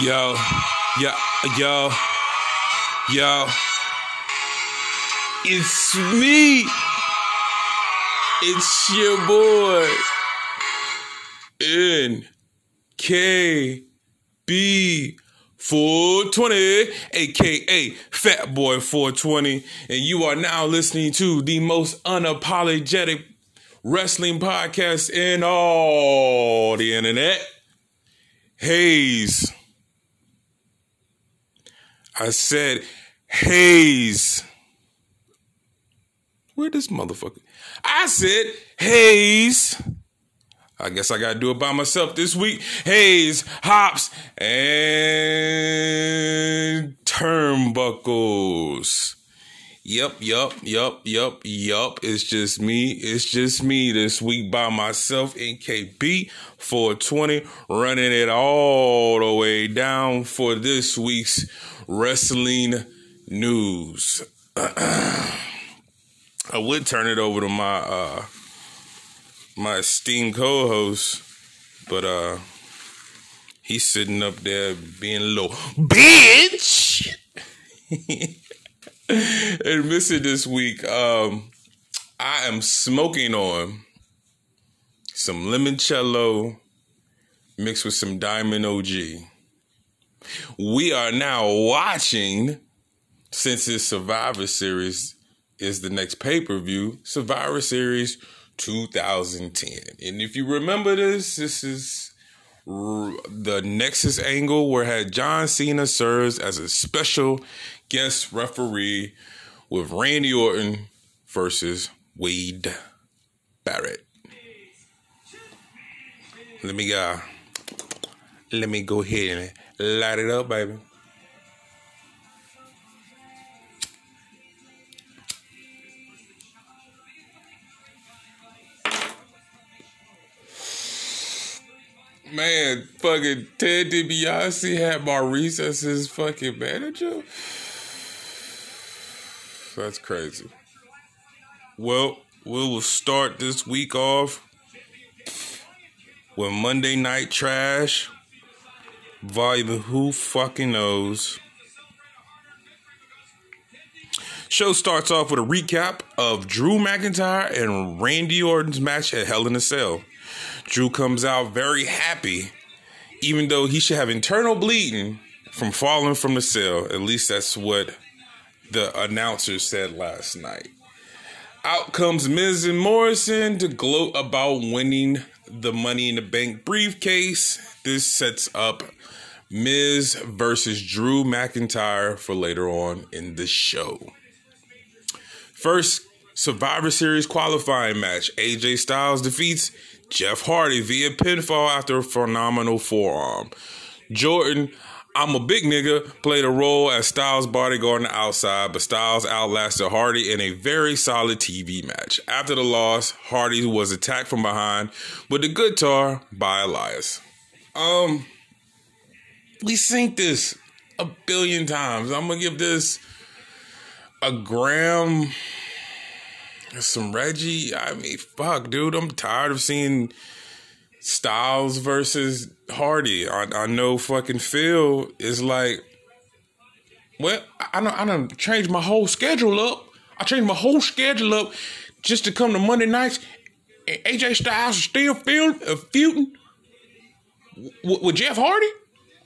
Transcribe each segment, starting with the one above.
Yo, yo, yo, yo. It's me. It's your boy. NKB 420, aka Fat Boy 420. And you are now listening to the most unapologetic wrestling podcast in all the internet. Hayes. I said Hayes. Where this motherfucker? I said Hayes. I guess I gotta do it by myself this week. Hayes, hops, and turnbuckles. Yup, yup, yup, yup, yup. It's just me. It's just me this week by myself. NKB 420 running it all the way down for this week's wrestling news. I would turn it over to my uh my esteemed co-host, but uh he's sitting up there being little bitch. and missing this week, um I am smoking on some limoncello mixed with some diamond OG we are now watching since this Survivor Series is the next pay per view, Survivor Series 2010. And if you remember this, this is the Nexus angle where had John Cena serves as a special guest referee with Randy Orton versus Wade Barrett. Let me go. Let me go ahead and light it up, baby. Man, fucking Ted DiBiase had Maryse as his fucking manager. That's crazy. Well, we will start this week off with Monday Night Trash volume Who Fucking Knows. Show starts off with a recap of Drew McIntyre and Randy Orton's match at Hell in a Cell. Drew comes out very happy, even though he should have internal bleeding from falling from the cell. At least that's what the announcer said last night. Out comes Miz and Morrison to gloat about winning the Money in the Bank briefcase. This sets up Miz versus Drew McIntyre for later on in the show. First Survivor Series qualifying match AJ Styles defeats Jeff Hardy via pinfall after a phenomenal forearm. Jordan, I'm a big nigga, played a role as Styles' bodyguard on the outside, but Styles outlasted Hardy in a very solid TV match. After the loss, Hardy was attacked from behind with a guitar by Elias. Um, we seen this a billion times. I'm gonna give this a gram some Reggie. I mean, fuck, dude. I'm tired of seeing Styles versus Hardy. I, I fucking Phil is like, well, I don't, I don't change my whole schedule up. I changed my whole schedule up just to come to Monday nights. And AJ Styles is still feuding, uh, feuding with, with Jeff Hardy.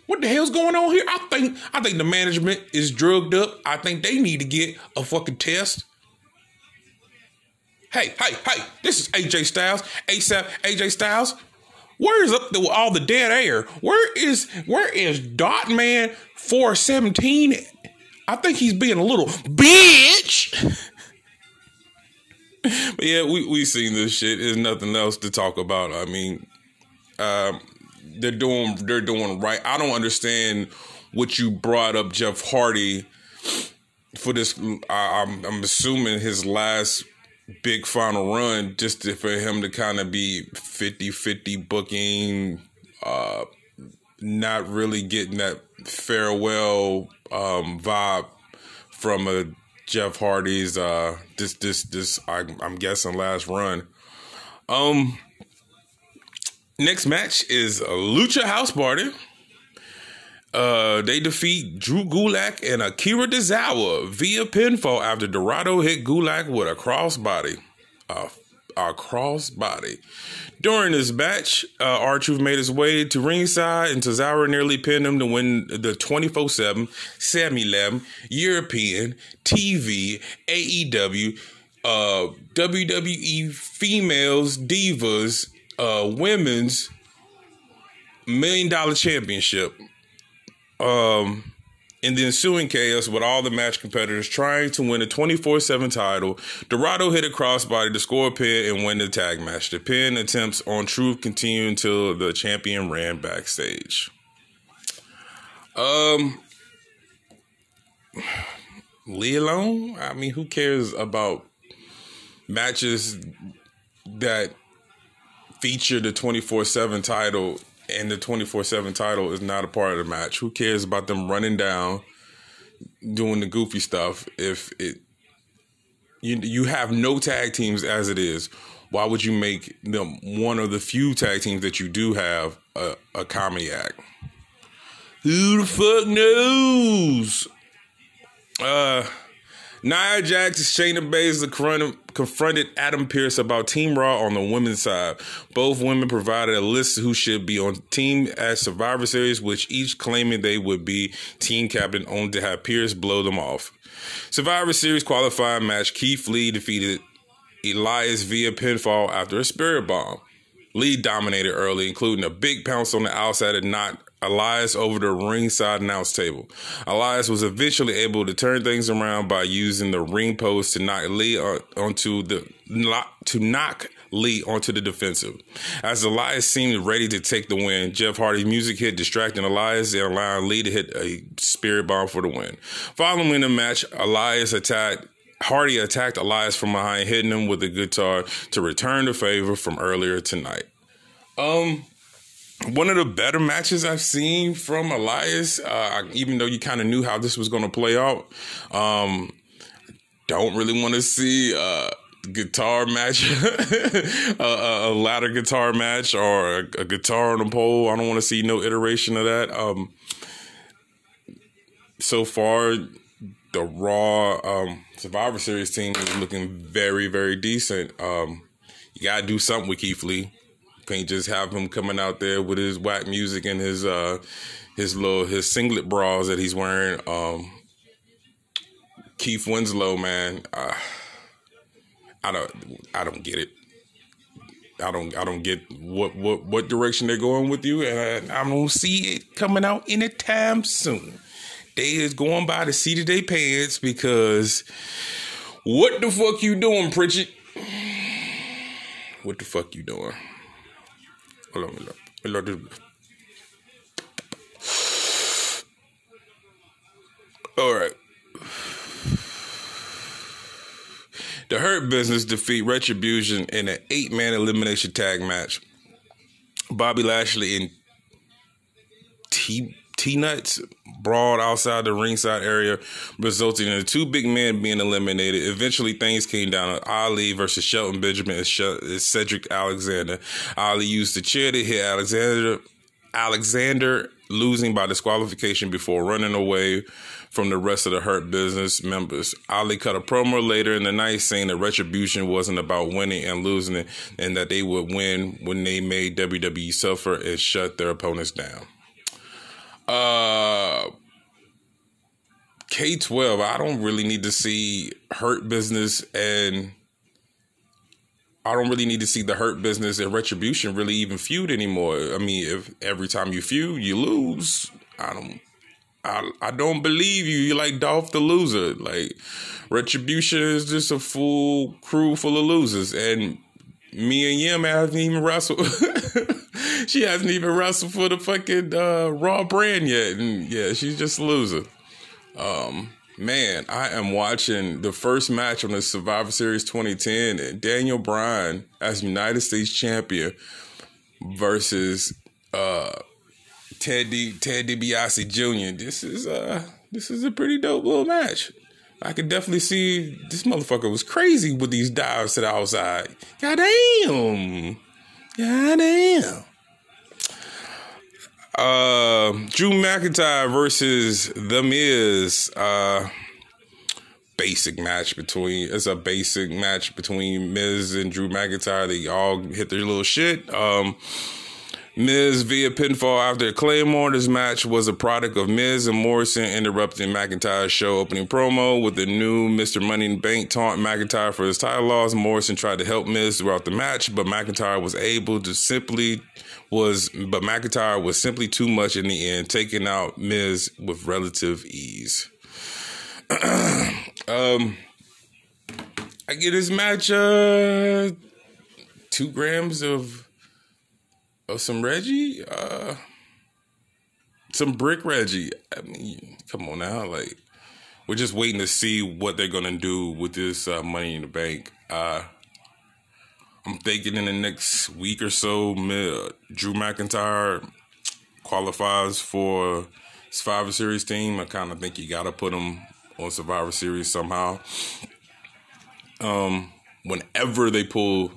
What the hell's going on here? I think I think the management is drugged up. I think they need to get a fucking test hey, hey, hey, this is AJ Styles, ASAP AJ Styles. Where is up the, all the dead air? Where is where is Dot Man 417? I think he's being a little bitch. but yeah, we we seen this shit. There's nothing else to talk about. I mean, um, they're doing they're doing right. I don't understand what you brought up Jeff Hardy for this. I, I'm I'm assuming his last big final run just to, for him to kind of be 50-50 booking uh not really getting that farewell um vibe from a Jeff Hardy's uh this this this I, I'm guessing last run. Um next match is a Lucha House Party Uh, they defeat Drew Gulak and Akira Tozawa via pinfall after Dorado hit Gulak with a crossbody. A crossbody. During this match, uh, R-Truth made his way to ringside, and Tozawa nearly pinned him to win the 24 7 Sammy Lem European TV AEW uh, WWE Females Divas uh, Women's Million Dollar Championship. Um, in the ensuing chaos, with all the match competitors trying to win a 24 7 title, Dorado hit a crossbody to score a pin and win the tag match. The pin attempts on Truth continue until the champion ran backstage. Um, leave alone. I mean, who cares about matches that feature the 24 7 title and the 24 7 title is not a part of the match. Who cares about them running down, doing the goofy stuff if it you you have no tag teams as it is. Why would you make them one of the few tag teams that you do have a, a comedy act? Who the fuck knows? Uh Nia Jax Shayna Baszler confronted Adam Pearce about Team Raw on the women's side. Both women provided a list who should be on team at Survivor Series, which each claiming they would be team captain, only to have Pearce blow them off. Survivor Series qualifying match: Keith Lee defeated Elias via pinfall after a spirit bomb. Lee dominated early, including a big pounce on the outside and not Elias over the ringside announce table. Elias was eventually able to turn things around by using the ring post to knock Lee onto the to knock Lee onto the defensive. As Elias seemed ready to take the win, Jeff Hardy's music hit, distracting Elias and allowing Lee to hit a spirit bomb for the win. Following the match, Elias attacked Hardy attacked Elias from behind, hitting him with a guitar to return the favor from earlier tonight. Um, one of the better matches I've seen from Elias, uh, even though you kind of knew how this was going to play out. Um, don't really want to see uh, guitar match, a, a, ladder guitar match, or a, a, guitar on a pole. I don't want to see no iteration of that. Um, so far, the Raw um, Survivor Series team is looking very, very decent. Um, you gotta do something with Keith Lee. Can't just have him coming out there with his whack music and his uh his little his singlet bras that he's wearing. Um Keith Winslow, man, uh, I don't I don't get it. I don't I don't get what what what direction they're going with you, and I, I don't see it coming out anytime soon. They is going by the seat of their pants because what the fuck you doing, Prichard? What the fuck you doing? All right. The Hurt Business defeat Retribution in an eight man elimination tag match. Bobby Lashley and T T Nuts brawled outside the ringside area, resulting in the two big men being eliminated. Eventually, things came down to Ali versus Shelton Benjamin and Cedric Alexander. Ali used the chair to hit Alexander. Alexander losing by disqualification before running away from the rest of the Hurt Business members. Ali cut a promo later in the night saying that Retribution wasn't about winning and losing it, and that they would win when they made WWE suffer and shut their opponents down. Uh, K12, I don't really need to see Hurt Business and I don't really need to see the Hurt Business and Retribution really even feud anymore. I mean, if every time you feud, you lose, I don't I, I don't believe you. You're like Dolph the loser. Like Retribution is just a full crew full of losers. And Mia Yim hasn't even wrestled. she hasn't even wrestled for the fucking uh, Raw brand yet, and yeah, she's just loser. Um, man, I am watching the first match on the Survivor Series 2010, and Daniel Bryan as United States champion versus uh, Ted Ted DiBiase Jr. This is uh this is a pretty dope little match. I could definitely see this motherfucker was crazy with these dives to the outside. God damn. Goddamn. Goddamn. Uh, Drew McIntyre versus The Miz. Uh, basic match between it's a basic match between Miz and Drew McIntyre. They all hit their little shit. Um, Miz via pinfall after Claymore. This match was a product of Miz and Morrison interrupting McIntyre's show opening promo with the new Mr. Money in Bank taunt McIntyre for his title loss. Morrison tried to help Miz throughout the match, but McIntyre was able to simply was but McIntyre was simply too much in the end, taking out Miz with relative ease. um I get this match uh two grams of of some Reggie, uh, some brick Reggie. I mean, come on now, like we're just waiting to see what they're gonna do with this uh, money in the bank. Uh, I'm thinking in the next week or so, Drew McIntyre qualifies for Survivor Series team. I kind of think you gotta put him on Survivor Series somehow. Um, whenever they pull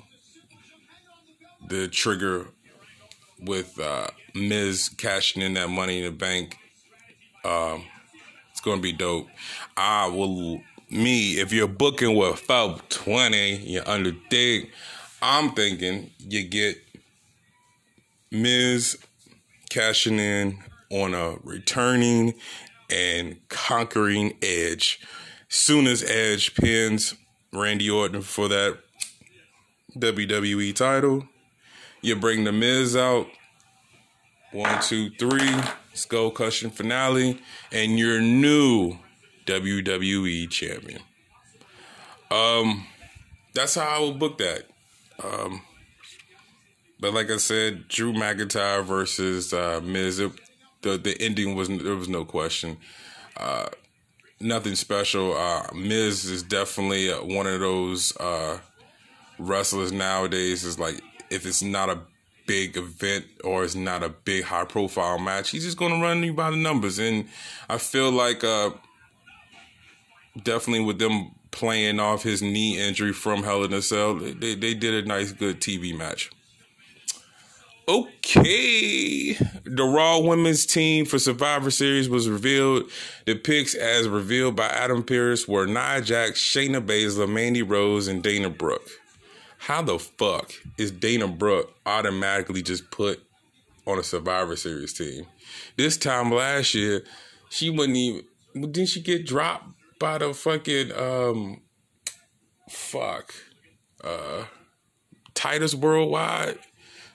the trigger with uh, Miz cashing in that money in the bank. Um, it's gonna be dope. I will me if you're booking with 520, you're under dig. I'm thinking you get Miz cashing in on a returning and conquering Edge. Soon as Edge pins Randy Orton for that WWE title, you bring the Miz out. One, two, three. Skull Crushing finale, and your new WWE champion. Um, that's how I would book that. Um, but like I said, Drew McIntyre versus uh, Miz. It, the the ending was there was no question. Uh, nothing special. Uh, Miz is definitely one of those uh, wrestlers nowadays. Is like if it's not a big event or it's not a big high profile match, he's just to run you by the numbers. And I feel like uh, definitely with them playing off his knee injury from Hell in a Cell, they, they did a nice, good TV match. Okay, the Raw Women's team for Survivor Series was revealed. The picks, as revealed by Adam Pearce, were Nia Jax, Shayna Baszler, Mandy Rose, and Dana Brooke how the fuck is Dana Brooke automatically just put on a Survivor Series team? This time last year, she wouldn't even. Didn't she get dropped by the fucking um, fuck, uh, Titus Worldwide?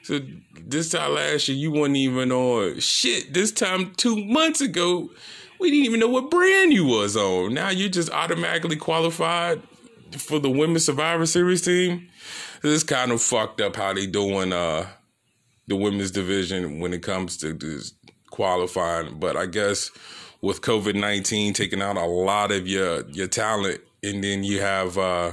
So this time last year, you weren't even on shit. This time two months ago, we didn't even know what brand you was on. Now you just automatically qualified for the women's Survivor Series team. This is kind of fucked up how they doing uh the women's division when it comes to this qualifying. But I guess with COVID nineteen taking out a lot of your your talent, and then you have uh,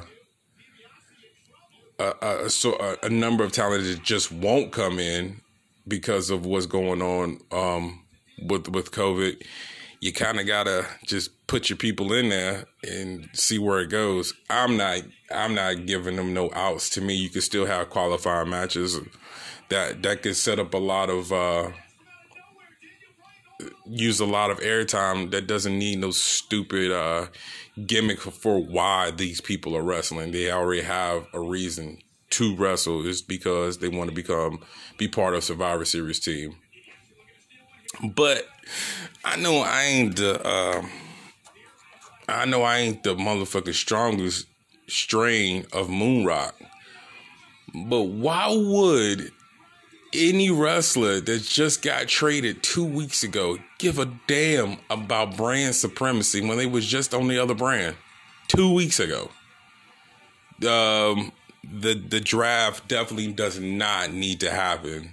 a, a, a, a number of talent that just won't come in because of what's going on um, with with COVID you kind of gotta just put your people in there and see where it goes. I'm not I'm not giving them no outs. To me, you can still have qualifying matches that that could set up a lot of uh, use a lot of airtime that doesn't need no stupid uh, gimmick for why these people are wrestling. They already have a reason to wrestle is because they want to become be part of Survivor Series team. But I know I ain't the uh, I know I ain't the motherfucking strongest strain of moon rock. But why would any wrestler that just got traded two weeks ago give a damn about brand supremacy when they was just on the other brand two weeks ago? Um, the the draft definitely does not need to happen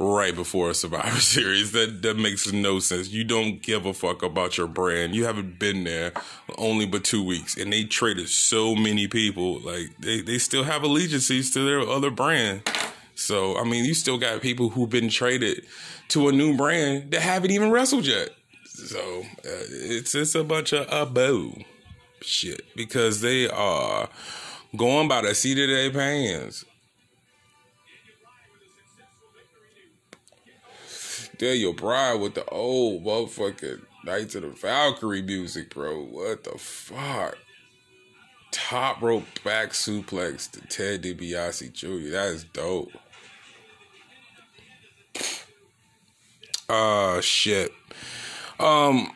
right before a Survivor Series. That that makes no sense. You don't give a fuck about your brand. You haven't been there only but two weeks, and they traded so many people. Like they they still have allegiances to their other brand. So I mean, you still got people who've been traded to a new brand that haven't even wrestled yet. So uh, it's it's a bunch of abo shit because they are going by the seat of their pants Daniel Bryan with the old motherfucking Knights of the Valkyrie music, bro. What the fuck? Top rope back suplex to Ted DiBiase Jr. That is dope. Uh shit. Um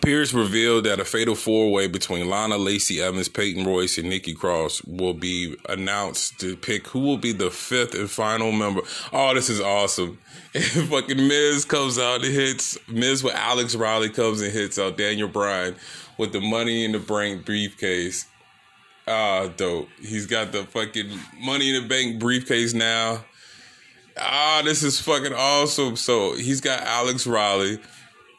Pearce revealed that a fatal four way between Lana, Lacey Evans, Peyton Royce, and Nikki Cross will be announced to pick who will be the fifth and final member. Oh, this is awesome. And fucking Miz comes out and hits Miz with Alex Riley comes and hits out Daniel Bryan with the money in the bank briefcase. Ah, dope. He's got the fucking money in the bank briefcase now. Ah, this is fucking awesome. So he's got Alex Riley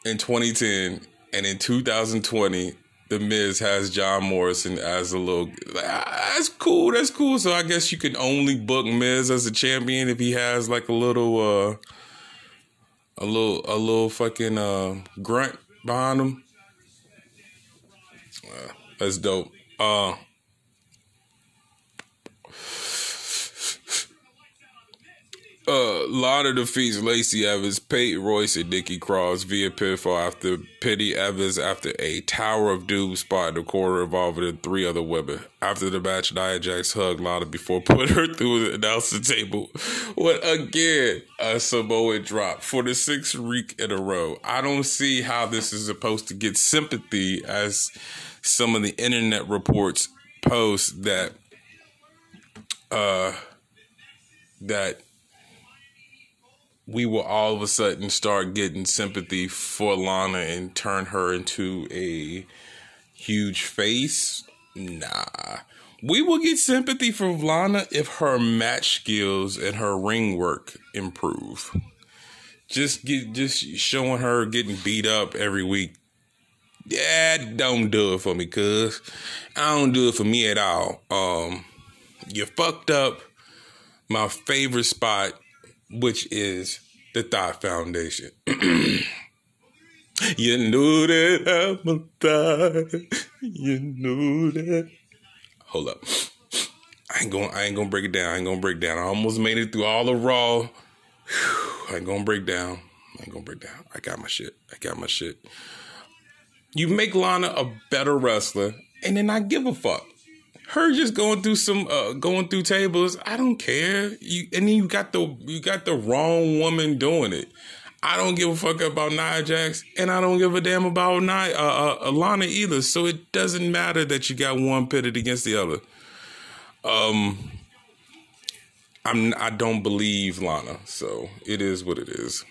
in 2010 and in 2020, The Miz has John Morrison as a little. That's cool. That's cool. So I guess you can only book Miz as a champion if he has like a little, uh, a little, a little fucking uh, grunt behind him. Uh, that's dope. Uh, Uh, Lana defeats Lacey Evans, Peyton Royce, and Nikki Cross via pinfall after Penny Evans after a Tower of Doom spot in the corner involving three other women. After the match, Nia Jax hugged Lana before putting her through the announcer table What again a Samoan drop for the sixth week in a row. I don't see how this is supposed to get sympathy as some of the internet reports post that uh that we will all of a sudden start getting sympathy for Lana and turn her into a huge face. Nah. We will get sympathy for Lana if her match skills and her ring work improve. Just get just showing her getting beat up every week. Yeah, don't do it for me, cuz. I don't do it for me at all. Um you fucked up my favorite spot which is the Thought Foundation. you knew that I'm a thought. You knew that. Hold up. I ain't gonna I ain't gonna break it down. I ain't gonna break down. I almost made it through all the raw. Whew, I ain't gonna break down. I ain't gonna break down. I got my shit. I got my shit. You make Lana a better wrestler, and then I give a fuck her just going through some uh, going through tables. I don't care. You and then you got the you got the wrong woman doing it. I don't give a fuck about Nia Jax, and I don't give a damn about Nia uh, uh, Alana either. So it doesn't matter that you got one pitted against the other. Um, I'm I don't believe Lana, so it is what it is.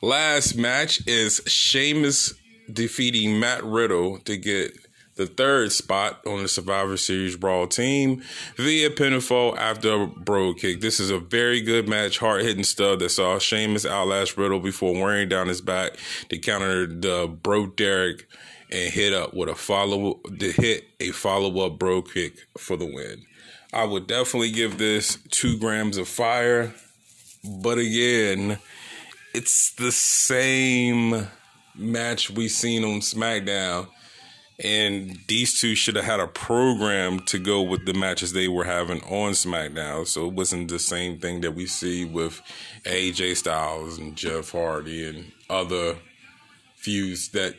Last match is Sheamus defeating Matt Riddle to get the third spot on the Survivor Series Brawl team via pinfall after a Brogue Kick. This is a very good match, hard hitting stuff that saw Sheamus outlast Riddle before wearing down his back to counter the Bro Derek and hit up with a follow to hit a follow up Brogue Kick for the win. I would definitely give this two grams of fire, but again, it's the same match we seen on SmackDown and these two should have had a program to go with the matches they were having on SmackDown. So it wasn't the same thing that we see with AJ Styles and Jeff Hardy and other feuds that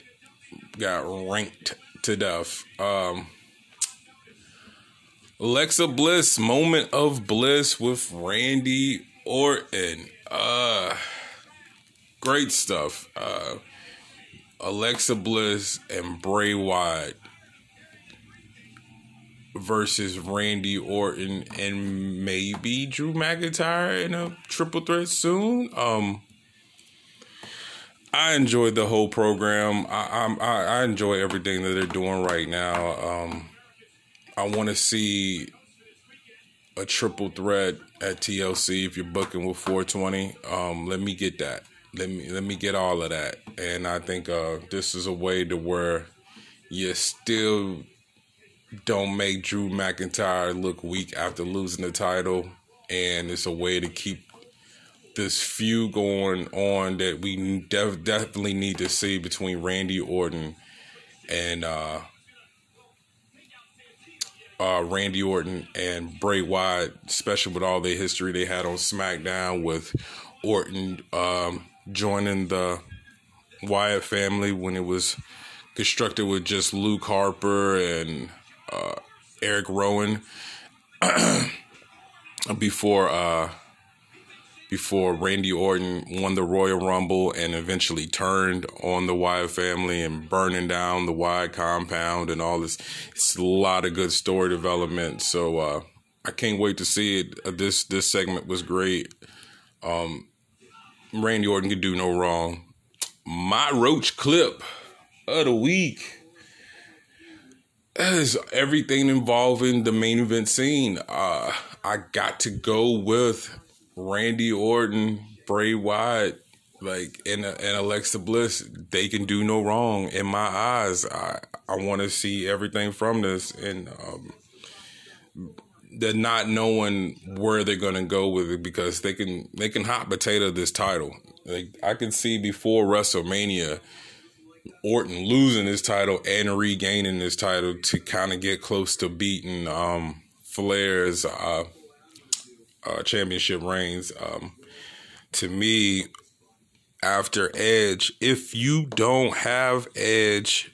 got ranked to death. Um, Alexa Bliss, moment of bliss with Randy Orton. Uh, great stuff. Uh, Alexa Bliss and Bray Wyatt versus Randy Orton and maybe Drew McIntyre in a triple threat soon. Um, I enjoyed the whole program. I, I I enjoy everything that they're doing right now. Um, I want to see a triple threat at TLC if you're booking with 420. Um, let me get that let me let me get all of that. And I think uh, this is a way to where you still don't make Drew McIntyre look weak after losing the title, and it's a way to keep this feud going on that we def- definitely need to see between Randy Orton and uh, uh, Randy Orton and Bray Wyatt, especially with all the history they had on SmackDown with Orton um, joining the Wyatt family when it was constructed with just Luke Harper and uh, Eric Rowan before uh, before Randy Orton won the Royal Rumble and eventually turned on the Wyatt family and burning down the Wyatt compound and all this. It's a lot of good story development. So uh, I can't wait to see it. Uh, this this segment was great. Um, Randy Orton could do no wrong. My roach clip of the week is everything involving the main event scene. Uh, I got to go with Randy Orton, Bray Wyatt, like and and Alexa Bliss. They can do no wrong in my eyes. I I want to see everything from this and. Um, they're not knowing where they're gonna go with it because they can they can hot potato this title. Like I can see before WrestleMania, Orton losing his title and regaining his title to kind of get close to beating um, Flair's uh, uh, championship reigns. Um, to me, after Edge, if you don't have Edge,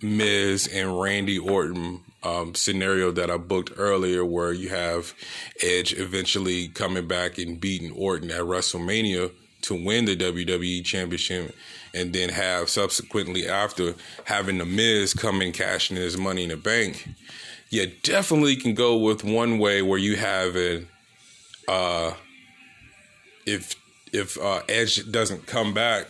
Miz, and Randy Orton um, scenario that I booked earlier, where you have Edge eventually coming back and beating Orton at WrestleMania to win the WWE Championship, and then have subsequently after having the Miz come and cashing his money in the bank. You definitely can go with one way where you have it. Uh, if if uh, Edge doesn't come back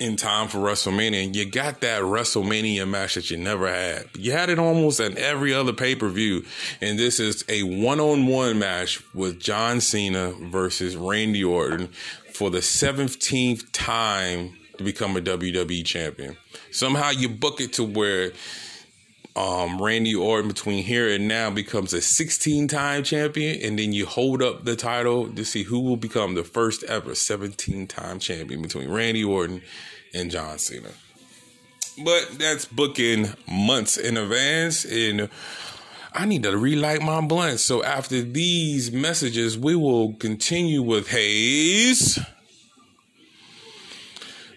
in time for WrestleMania, you got that WrestleMania match that you never had. You had it almost at every other pay per view, and this is a one on one match with John Cena versus Randy Orton for the 17th time to become a WWE champion. Somehow you book it to where um, Randy Orton between here and now becomes a 16 time champion, and then you hold up the title to see who will become the first ever 17 time champion between Randy Orton and John Cena. But that's booking months in advance, and I need to relight my blunt. So after these messages, we will continue with Hayes.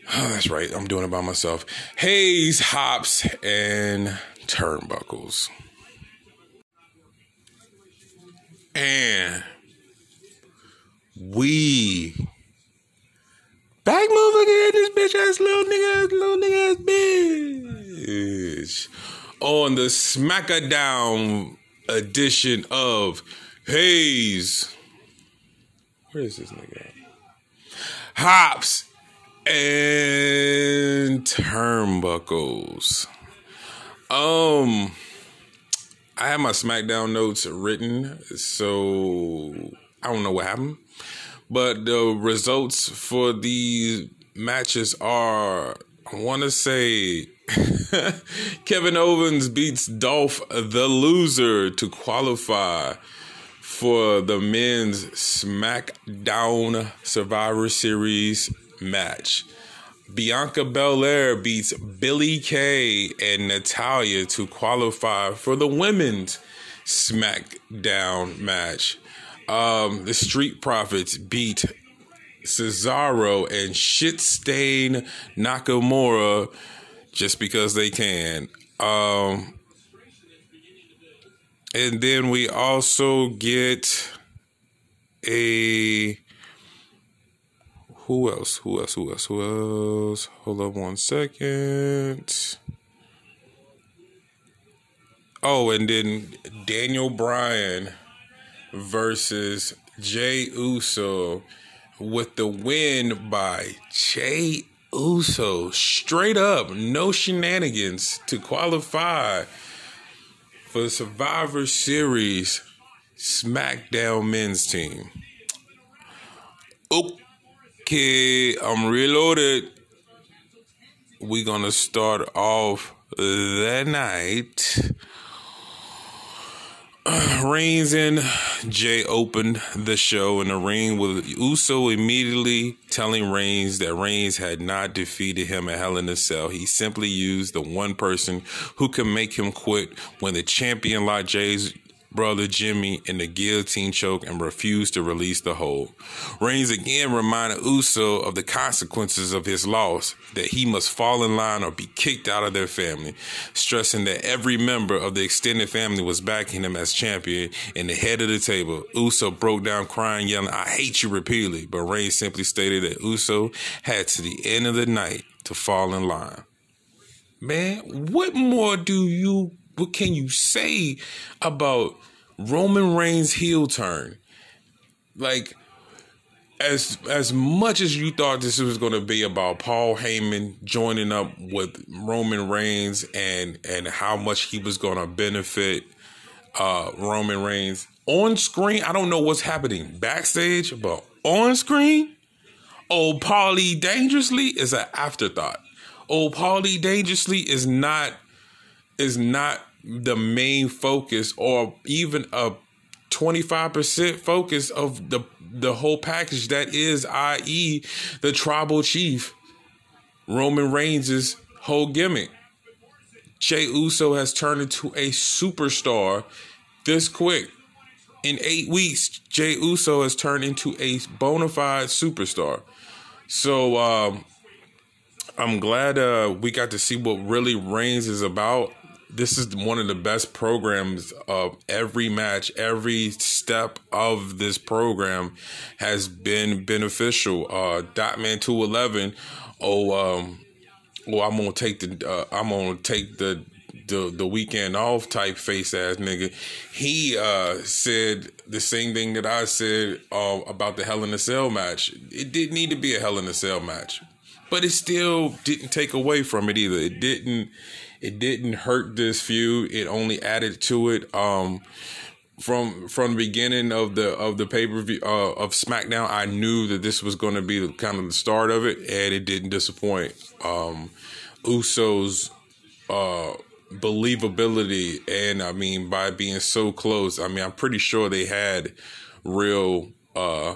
Oh, that's right. I'm doing it by myself. Hayes, hops, and turnbuckles. And we back move again. This bitch ass little nigga ass little nigga ass bitch. On the Smackdown edition of Hayes. Where is this nigga? Hops and turnbuckles. Um, I have my SmackDown notes written, so I don't know what happened, but the results for these matches are, I want to say, Kevin Owens beats Dolph the loser to qualify for the men's SmackDown Survivor Series match. Bianca Belair beats Billie Kay and Natalya to qualify for the women's SmackDown match. Um, the Street Profits beat Cesaro and shit stain Nakamura just because they can. Um, and then we also get a who else? Who else? Who else? Who else? Hold up one second. Oh, and then Daniel Bryan versus Jey Uso with the win by Jey Uso. Straight up, no shenanigans to qualify for the Survivor Series SmackDown men's team. Okay. Okay, I'm reloaded. We're gonna start off the night. Reigns and Jey opened the show in the ring with Uso immediately telling Reigns that Reigns had not defeated him at Hell in a Cell. He simply used the one person who can make him quit when the champion like Jey's brother Jimmy in the guillotine choke and refused to release the hold. Reigns again reminded Uso of the consequences of his loss, that he must fall in line or be kicked out of their family, stressing that every member of the extended family was backing him as champion. In the head of the table, Uso broke down crying, yelling, I hate you repeatedly, but Reigns simply stated that Uso had to the end of the night to fall in line. Man, what more do you what can you say about Roman Reigns heel turn? Like as as much as you thought this was going to be about Paul Heyman joining up with Roman Reigns and and how much he was going to benefit uh, Roman Reigns on screen, I don't know what's happening backstage, but on screen, old Paulie dangerously is an afterthought. Old Paulie dangerously is not is not the main focus or even a 25% focus of the the whole package that is i.e. the tribal chief Roman Reigns' whole gimmick. Jey Uso has turned into a superstar this quick. In eight weeks, Jey Uso has turned into a bona fide superstar. So um, I'm glad uh, we got to see what really Reigns is about this is one of the best programs of every match every step of this program has been beneficial. Uh dotman 211 oh um well i'm gonna take the uh, i'm gonna take the the the weekend off type face ass nigga. He uh said the same thing that i said uh, about the hell in a cell match. It didn't need to be a hell in a cell match but it still didn't take away from it either. It didn't it didn't hurt this feud. It only added to it. Um, from from the beginning of the of the pay per view uh, of SmackDown, I knew that this was going to be the, kind of the start of it, and it didn't disappoint. Um, Usos uh, believability, and I mean by being so close, I mean I'm pretty sure they had real. Uh,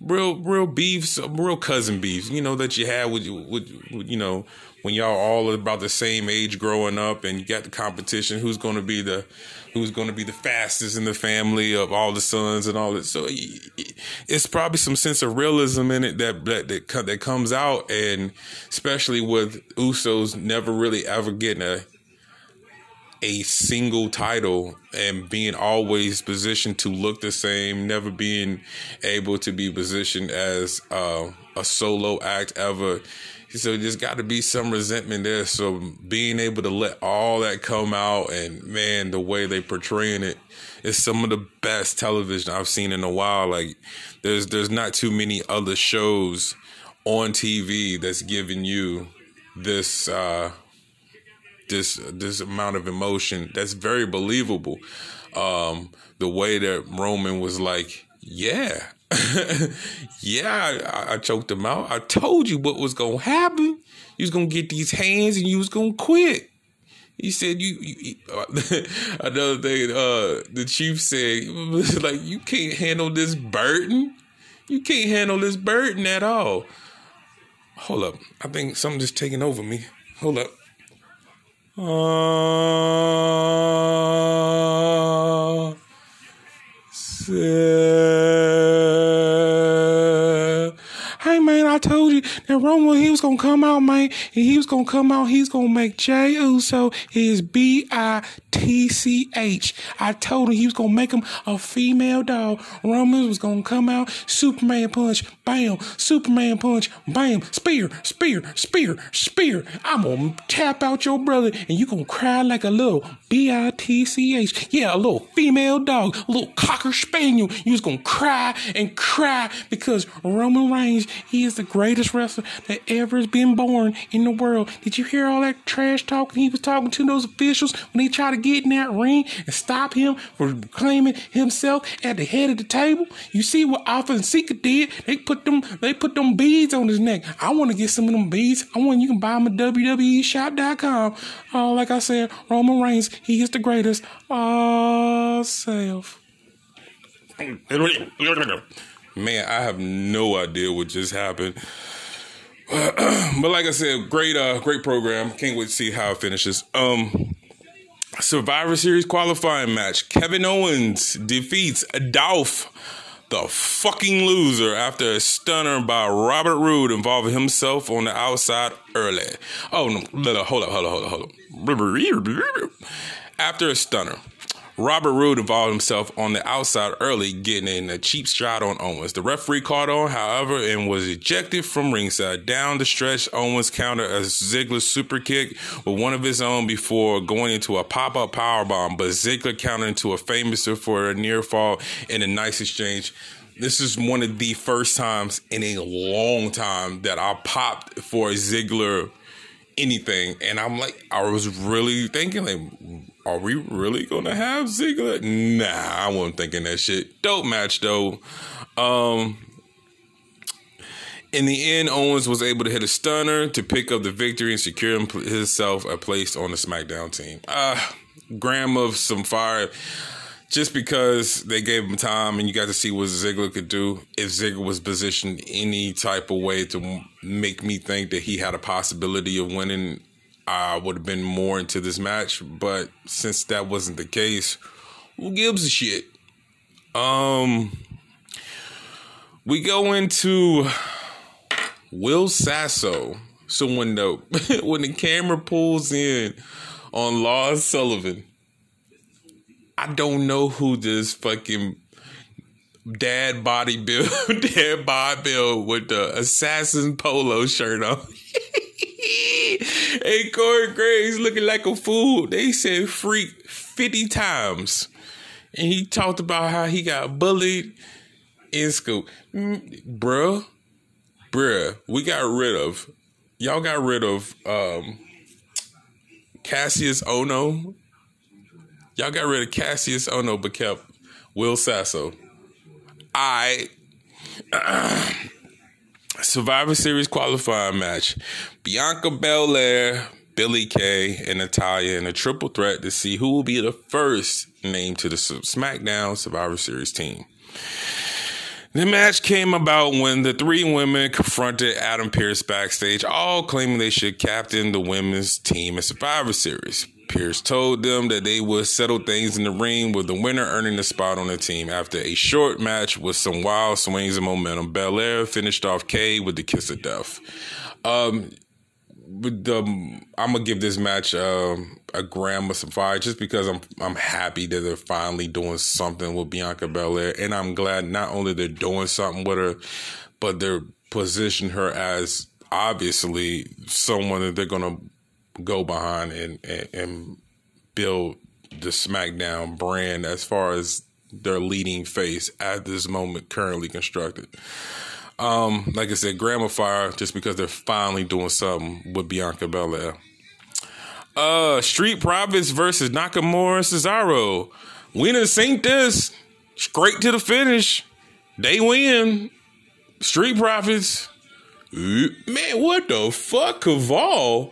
real, real beefs, real cousin beefs, you know, that you had with, with, with you know, when y'all all about the same age growing up and you got the competition who's going to be the who's going to be the fastest in the family of all the sons and all that? So it's probably some sense of realism in it that that that, that comes out and especially with usos never really ever getting a a single title and being always positioned to look the same, never being able to be positioned as uh, a solo act ever so there's got to be some resentment there. So being able to let all that come out and man, the way they portraying it is some of the best television I've seen in a while. Like there's there's not too many other shows on TV that's giving you this uh this this amount of emotion that's very believable. Um the way that Roman was like, yeah, yeah, I, I, choked him out. I told you what was gonna happen. You was gonna get these hands and you was gonna quit. He said you, you uh, another thing uh the chief said like you can't handle this burden. You can't handle this burden at all. Hold up. I think something just taking over me. Hold up. Uh, Sir. I told you that Roman he was gonna come out, man, and he was gonna come out. He's gonna make Jey Uso his B I T C H. I told him he was gonna make him a female dog. Roman was gonna come out, Superman punch, bam, Superman punch, bam, spear, spear, spear, spear. I'm gonna tap out your brother, and you gonna cry like a little B I T C H. Yeah, a little female dog, a little cocker spaniel. You was gonna cry and cry because Roman Reigns, he is the greatest wrestler that ever has been born in the world. Did you hear all that trash talking he was talking to those officials when they tried to get in that ring and stop him from claiming himself at the head of the table? You see what Afa and Sika did? They put them they put them beads on his neck. I want to get some of them beads. I want you can buy them at WWEshop.com. Uh, like I said, Roman Reigns, he is the greatest. Uh self. Man, I have no idea what just happened. but like I said, great, uh, great program. Can't wait to see how it finishes. Um, Survivor Series qualifying match. Kevin Owens defeats Dolph, the fucking loser, after a stunner by Robert Roode involving himself on the outside early. Oh, no, hold up, hold up, hold up, hold up. After a stunner. Robert Roode involved himself on the outside early, getting in a cheap shot on Owens. The referee caught on, however, and was ejected from ringside. Down the stretch, Owens countered a Ziggler super kick with one of his own before going into a pop up power bomb, but Ziggler countered into a famous for a near fall in a nice exchange. This is one of the first times in a long time that I popped for a Ziggler anything, and I'm like, I was really thinking like are we really gonna have Ziggler? Nah, I wasn't thinking that shit. Dope match though. Um, in the end, Owens was able to hit a stunner to pick up the victory and secure himself a place on the SmackDown team. Uh, gram of some fire just because they gave him time and you got to see what Ziggler could do. If Ziggler was positioned any type of way to make me think that he had a possibility of winning I would have been more into this match, but since that wasn't the case, who gives a shit? Um, we go into Will Sasso. So when the when the camera pulls in on Lars Sullivan, I don't know who this fucking dad body build, dad body build with the assassin polo shirt on. hey, Corey Graves looking like a fool. They said freak 50 times. And he talked about how he got bullied in school. Mm, bruh, bruh, we got rid of, y'all got rid of um, Kassius Ohno. Y'all got rid of Kassius Ohno, but kept Will Sasso. I. Survivor Series qualifying match. Bianca Belair, Billie Kay, and Natalya in a triple threat to see who will be the first named to the SmackDown Survivor Series team. The match came about when the three women confronted Adam Pearce backstage, all claiming they should captain the women's team in Survivor Series. Pearce told them that they would settle things in the ring with the winner earning the spot on the team. After a short match with some wild swings and momentum, Belair finished off Kay with the kiss of death. Um, the, I'm gonna give this match um, a gram of some fire just because I'm I'm happy that they're finally doing something with Bianca Belair, and I'm glad not only they're doing something with her, but they're positioning her as obviously someone that they're gonna go behind and, and, and build the SmackDown brand as far as their leading face at this moment currently constructed. Um, like I said, Grandma Fire, just because they're finally doing something with Bianca Belair. Uh, Street Profits versus Nakamura Cesaro. We done seen this straight to the finish. They win. Street Profits. Man, what the fuck, Kaval?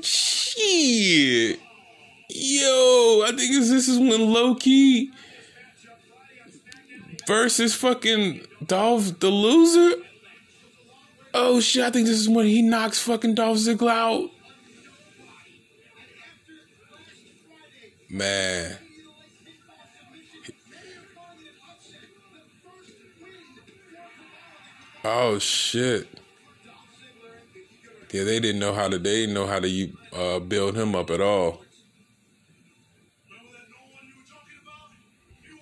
Shit. Yo, I think this is when Low Ki versus fucking Dolph the loser. Oh shit, I think this is when he knocks fucking Dolph Ziggler out. Man. Oh shit. Yeah, they didn't know how to. They didn't know how to uh, build him up at all.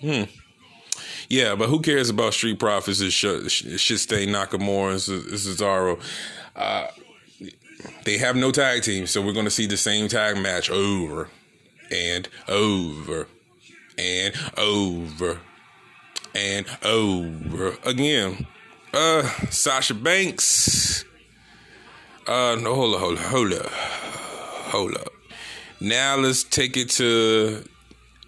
Hmm. Yeah, but who cares about Street Profits? It should, should stay Nakamura and Cesaro. Uh, they have no tag team, so we're going to see the same tag match over and over and over and over again. Uh, Sasha Banks uh, no, hold up, hold up, hold up, hold up. Now let's take it to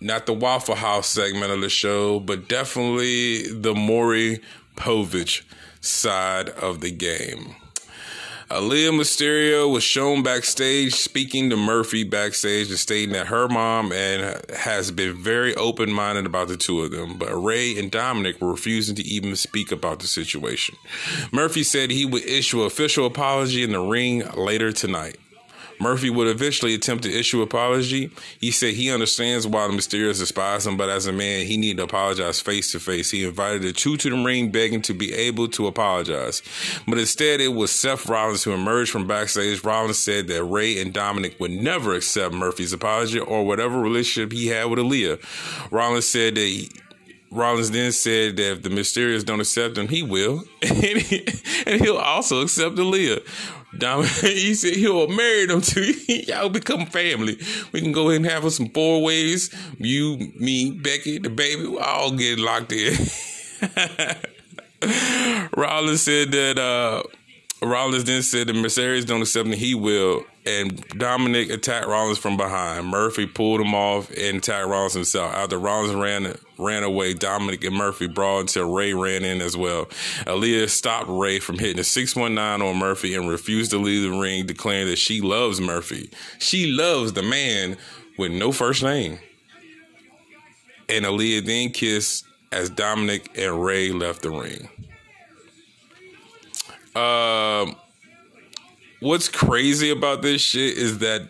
not the Waffle House segment of the show, but definitely the Maury Povich side of the game. Aalyah Mysterio was shown backstage speaking to Murphy backstage and stating that her mom and has been very open minded about the two of them, but Rey and Dominic were refusing to even speak about the situation. Murphy said he would issue an official apology in the ring later tonight. Murphy would eventually attempt to issue apology. He said he understands why the Mysterios despise him, but as a man, he needed to apologize face to face. He invited the two to the ring, begging to be able to apologize. But instead, it was Seth Rollins who emerged from backstage. Rollins said that Rey and Dominic would never accept Murphy's apology or whatever relationship he had with Aalyah. Rollins said that he, Rollins then said that if the Mysterios don't accept him, he will, and, he, will also accept Aalyah. Dominic, he said he'll marry them too. Y'all become family. We can go ahead and have us some four ways. You, me, Becky, the baby, we all get locked in. Rollins said that uh, Rollins then said the Mysterios don't accept him, he will. And Dominic attacked Rollins from behind. Murphy pulled him off and attacked Rollins himself. After Rollins ran ran away, Dominic and Murphy brawled until Rey ran in as well. Aalyah stopped Rey from hitting a 619 on Murphy and refused to leave the ring, declaring that she loves Murphy. She loves the man with no first name. And Aalyah then kissed as Dominic and Rey left the ring. Um, what's crazy about this shit is that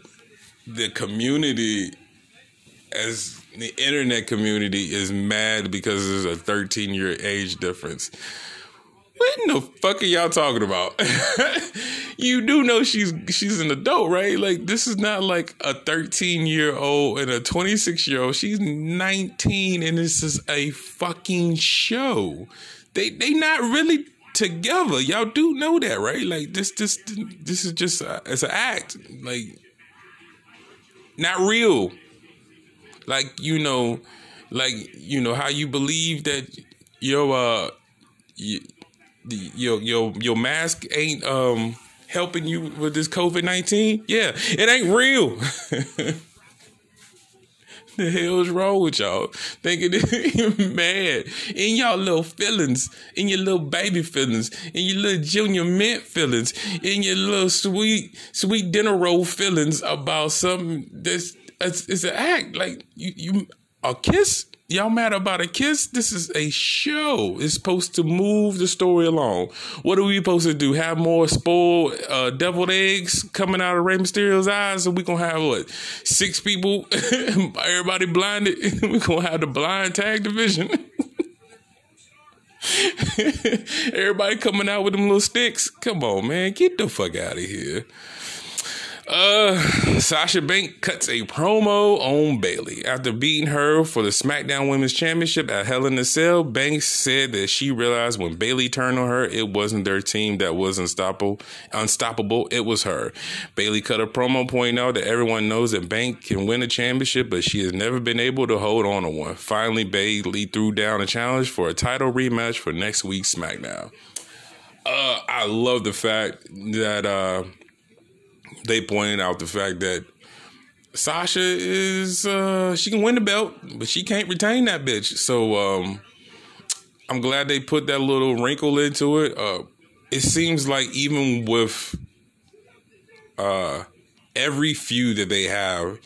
the community, as the internet community, is mad because there's a 13 year age difference. What in the fuck are y'all talking about? you do know she's she's an adult, right? Like this is not like a 13 year old and a 26 year old. She's 19 and this is a fucking show. They they not really together. Y'all do know that, right? Like this, this, this is just a, it's an act. Like not real. Like you know, like you know how you believe that your uh your your your mask ain't um helping you with this COVID nineteen. Yeah, it ain't real. the hell's wrong with y'all? Thinking you're mad in y'all little feelings, in your little baby feelings, in your little junior mint feelings, in your little sweet sweet dinner roll feelings about something that's it's, it's an act. Like you you a kiss y'all mad about a kiss? This is a show. It's supposed to move the story along. What are we supposed to do? Have more spoiled uh, deviled eggs coming out of Rey Mysterio's eyes? So we gonna have what? Six people, everybody blinded. we gonna have the blind tag division. everybody coming out with them little sticks. Come on, man, get the fuck out of here. Uh, Sasha Banks cuts a promo on Bayley after beating her for the SmackDown Women's Championship at Hell in a Cell. Banks said that she realized when Bayley turned on her, it wasn't their team that was unstoppable. Unstoppable, it was her. Bayley cut a promo pointing out that everyone knows that Bank can win a championship, but she has never been able to hold on to one. Finally, Bayley threw down a challenge for a title rematch for next week's SmackDown. Uh, I love the fact that uh they pointed out the fact that Sasha is uh she can win the belt, but she can't retain that bitch. So um I'm glad they put that little wrinkle into it. Uh it seems like even with uh every feud that they have,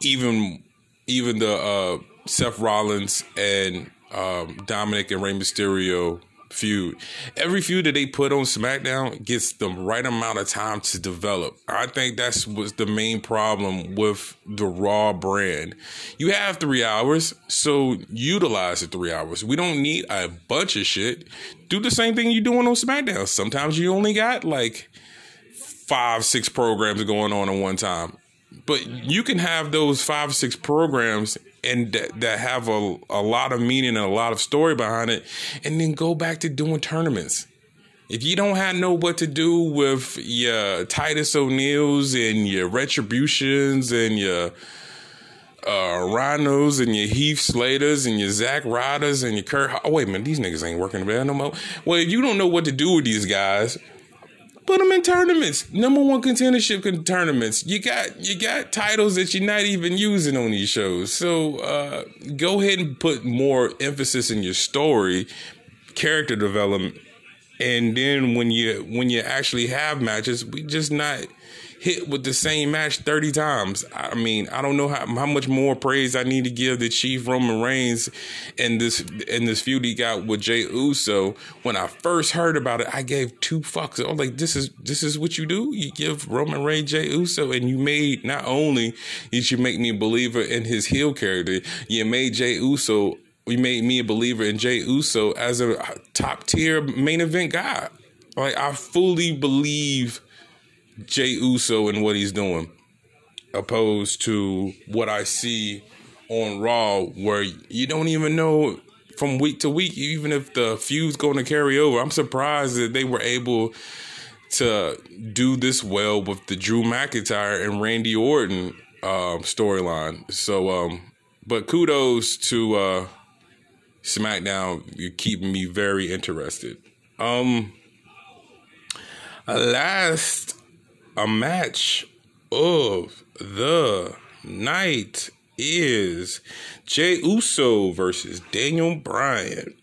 even even the uh Seth Rollins and um Dominic and Rey Mysterio feud. Every feud that they put on SmackDown gets the right amount of time to develop. I think that's was the main problem with the Raw brand. You have three hours, so utilize the three hours. We don't need a bunch of shit. Do the same thing you're doing on SmackDown. Sometimes you only got like five, six programs going on at one time. But you can have those five, six programs and that, that have a, a lot of meaning and a lot of story behind it, and then go back to doing tournaments. If you don't have know what to do with your Titus O'Neills and your Retributions and your uh, Rhynos and your Heath Slaters and your Zack Ryders and your Kurt. Oh, wait a minute, these niggas ain't working the no more. Well, if you don't know what to do with these guys, Put them in tournaments, number one contendership tournaments. You got you got titles that you're not even using on these shows. So uh, go ahead and put more emphasis in your story, character development, and then when you when you actually have matches, we just not hit with the same match 30 times. I mean, I don't know how, how much more praise I need to give the Chief Roman Reigns in this in this feud he got with Jey Uso. When I first heard about it, I gave two fucks. I was like, this is this is what you do? You give Roman Reigns Jey Uso and you made not only did you make me a believer in his heel character, you made Jey Uso you made me a believer in Jey Uso as a top tier main event guy. Like I fully believe Jey Uso and what he's doing, opposed to what I see on Raw, where you don't even know from week to week, even if the feud's going to carry over. I'm surprised that they were able to do this well with the Drew McIntyre and Randy Orton um, storyline. So, um, but kudos to uh, SmackDown. You're keeping me very interested. Um, last a match of the night is Jey Uso versus Daniel Bryan.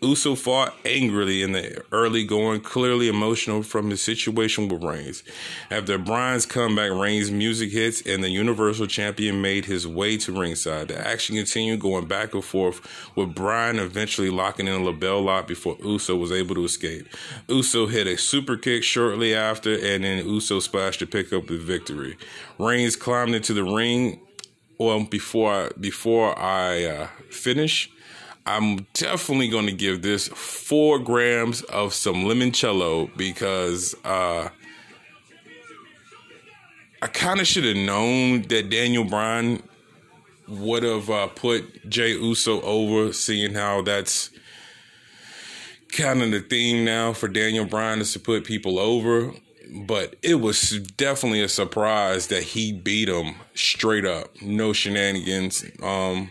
Uso fought angrily in the early going, clearly emotional from his situation with Reigns. After Bryan's comeback, Reigns' music hits and the Universal Champion made his way to ringside. The action continued going back and forth, with Bryan eventually locking in a LeBell Lock before Uso was able to escape. Uso hit a super kick shortly after, and then Uso splashed to pick up the victory. Reigns climbed into the ring. Well, before I, before I uh, finish, I'm definitely going to give this four grams of some limoncello because uh, I kind of should have known that Daniel Bryan would have uh, put Jey Uso over, seeing how that's kind of the theme now for Daniel Bryan is to put people over. But it was definitely a surprise that he beat him straight up, no shenanigans. Um,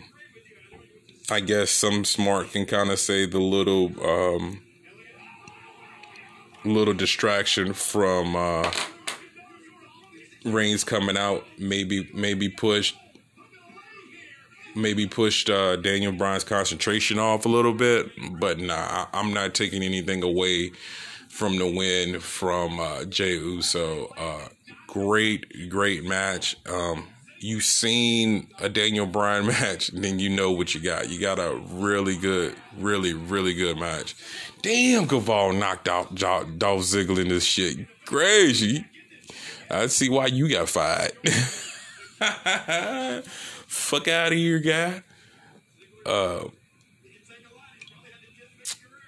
I guess some smart can kind of say the little um, little distraction from uh, Reigns coming out maybe maybe pushed maybe pushed uh, Daniel Bryan's concentration off a little bit, but nah, I'm not taking anything away from the win from uh, Jey Uso. Uh, great, great match. Um, you've seen a Daniel Bryan match, then you know what you got. You got a really good, really, really good match. Damn, Kaval knocked out Dolph Ziggler in this shit. Crazy. I see why you got fired. Fuck out of here, guy. Uh,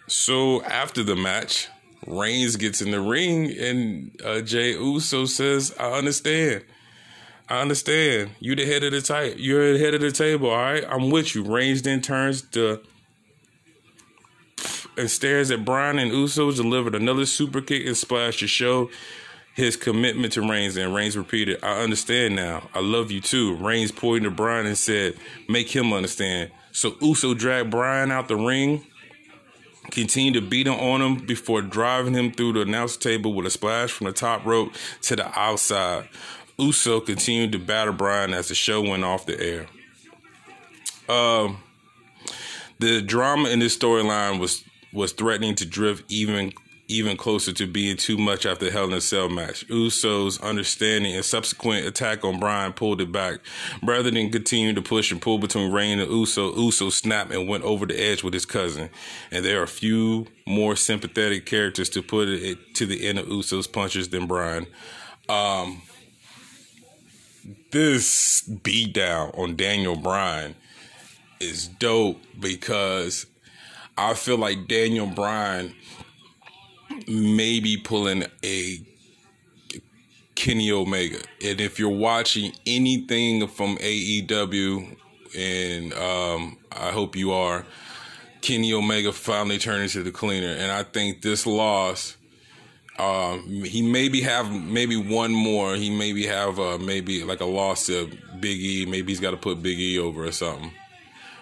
so after the match, Reigns gets in the ring and uh, Jey Uso says, I understand. I understand. You the head of the type. You're the head of the table. All right, I'm with you. Reigns then turns to and stares at Bryan and Usos. Delivered another super kick and splash to show his commitment to Reigns. And Reigns repeated, "I understand now. I love you too." Reigns pointed to Bryan and said, "Make him understand." So Uso dragged Bryan out the ring continued to beat him on him before driving him through the announce table with a splash from the top rope to the outside. Uso continued to batter Bryan as the show went off the air. Um, the drama in this storyline was was threatening to drift even even closer to being too much after the Hell in a Cell match. Uso's understanding and subsequent attack on Bryan pulled it back. Rather than continue to push and pull between Reign and Uso, Uso snapped and went over the edge with his cousin. And there are few more sympathetic characters to put it to the end of Uso's punches than Bryan. Um, this beatdown on Daniel Bryan is dope because I feel like Daniel Bryan may be pulling a Kenny Omega. And if you're watching anything from AEW, and um, I hope you are, Kenny Omega finally turned into the cleaner. And I think this loss um, he maybe have maybe one more. He maybe have uh, maybe like a loss to Big E. Maybe he's got to put Big E over or something.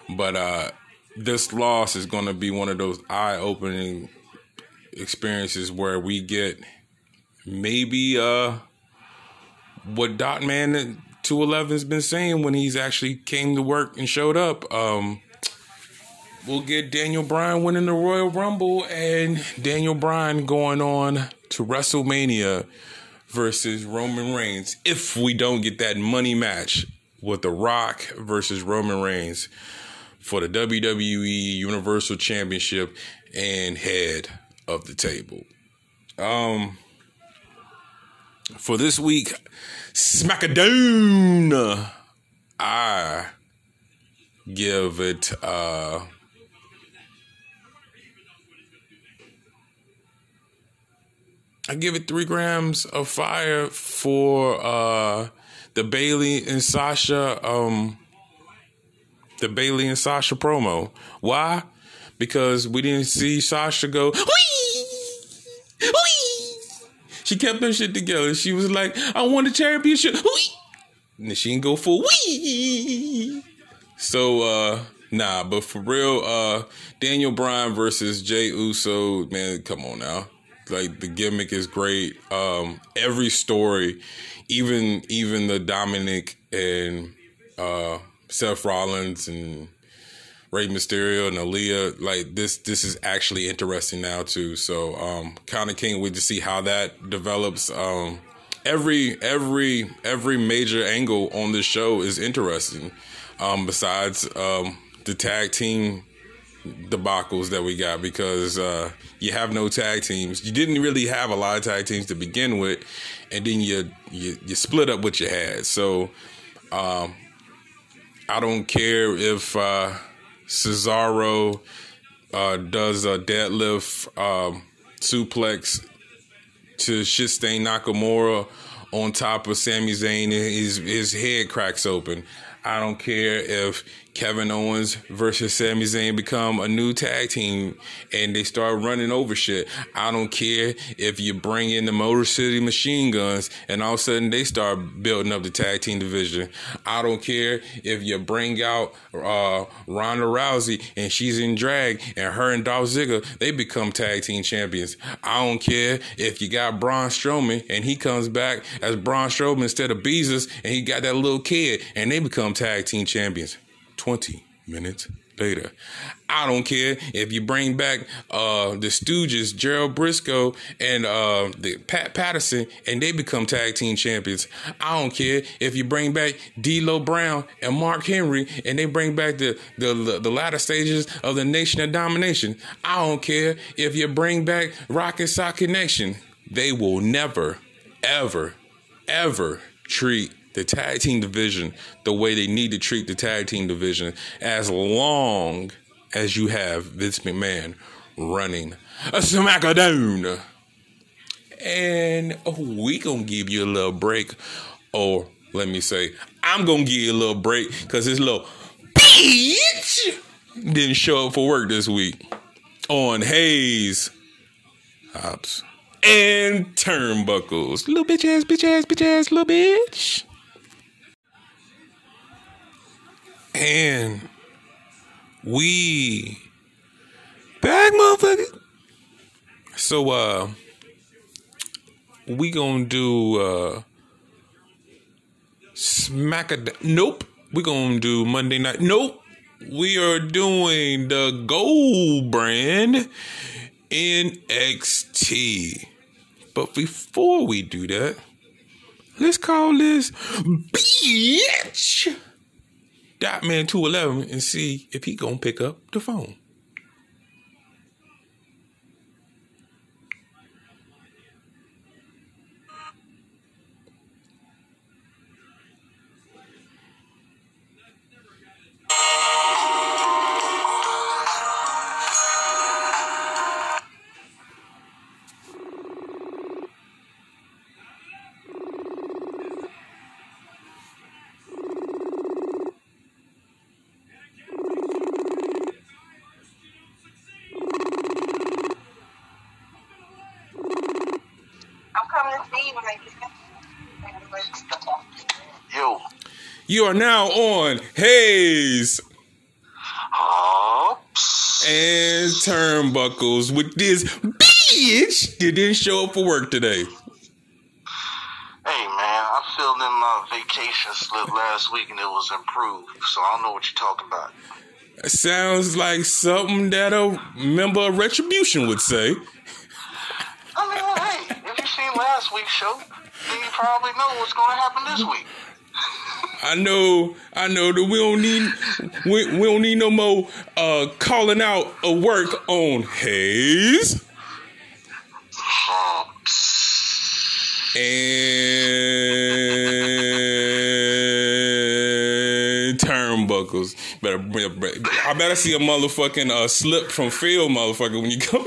But uh, this loss is going to be one of those eye-opening experiences where we get maybe uh, what Dot Man 211 has been saying when he's actually came to work and showed up. Um, we'll get Daniel Bryan winning the Royal Rumble and Daniel Bryan going on to WrestleMania versus Roman Reigns if we don't get that money match with The Rock versus Roman Reigns for the WWE Universal Championship and head of the table. Um, for this week, Smackdown, I give it uh I give it three grams of fire for uh the Bayley and Sasha um the Bayley and Sasha promo. Why? Because we didn't see Sasha go Whee! Whee! She kept her shit together. She was like, I want a championship. Whee! And she didn't go for wee. So uh nah, but for real, uh Daniel Bryan versus Jey Uso, man, come on now. Like the gimmick is great. Um every story, even even the Dominic and uh Seth Rollins and Rey Mysterio and Aalyah, like this this is actually interesting now too. So um kinda can't wait to see how that develops. Um every every every major angle on this show is interesting. Um, besides um, the tag team debacles that we got because uh, you have no tag teams. You didn't really have a lot of tag teams to begin with, and then you you, you split up what you had. So um, I don't care if uh, Cesaro uh, does a deadlift um, suplex to shit stain Nakamura on top of Sami Zayn his his head cracks open. I don't care if Kevin Owens versus Sami Zayn become a new tag team and they start running over shit. I don't care if you bring in the Motor City Machine Guns and all of a sudden they start building up the tag team division. I don't care if you bring out uh, Ronda Rousey and she's in drag and her and Dolph Ziggler they become tag team champions. I don't care if you got Braun Strowman and he comes back as Braun Strowman instead of Beezus and he got that little kid and they become tag team champions. 20 minutes later. I don't care if you bring back uh, the Stooges, Gerald Brisco and uh, the Pat Patterson, and they become tag team champions. I don't care if you bring back D'Lo Brown and Mark Henry, and they bring back the, the the latter stages of the Nation of Domination. I don't care if you bring back Rock and Sock Connection. They will never, ever, ever treat the tag team division the way they need to treat the tag team division as long as you have Vince McMahon running a SmackDown. And we gonna give you a little break, or let me say, I'm gonna give you a little break because this little bitch didn't show up for work this week on Hayes Hops and Turnbuckles. Little bitch ass, bitch ass, bitch ass, little bitch. And we back, motherfucker. So uh we gonna do uh smack a nope. We gonna do Monday night. Nope. We are doing the gold brand NXT. But before we do that, let's call this bitch Dotman 211 and see if he gonna pick up the phone. You are now on Hayes Hops. and Turnbuckles with this bitch that didn't show up for work today. Hey man, I filled in my vacation slip last week and it was improved, so I don't know what you're talking about. Sounds like something that a member of Retribution would say. I mean, well, hey, if you seen last week's show, then you probably know what's going to happen this week. I know, I know that we don't need we, we don't need no more uh, calling out a work on Hayes and turnbuckles. Better, better, I better see a motherfucking uh, slip from Phil, motherfucker, when you come.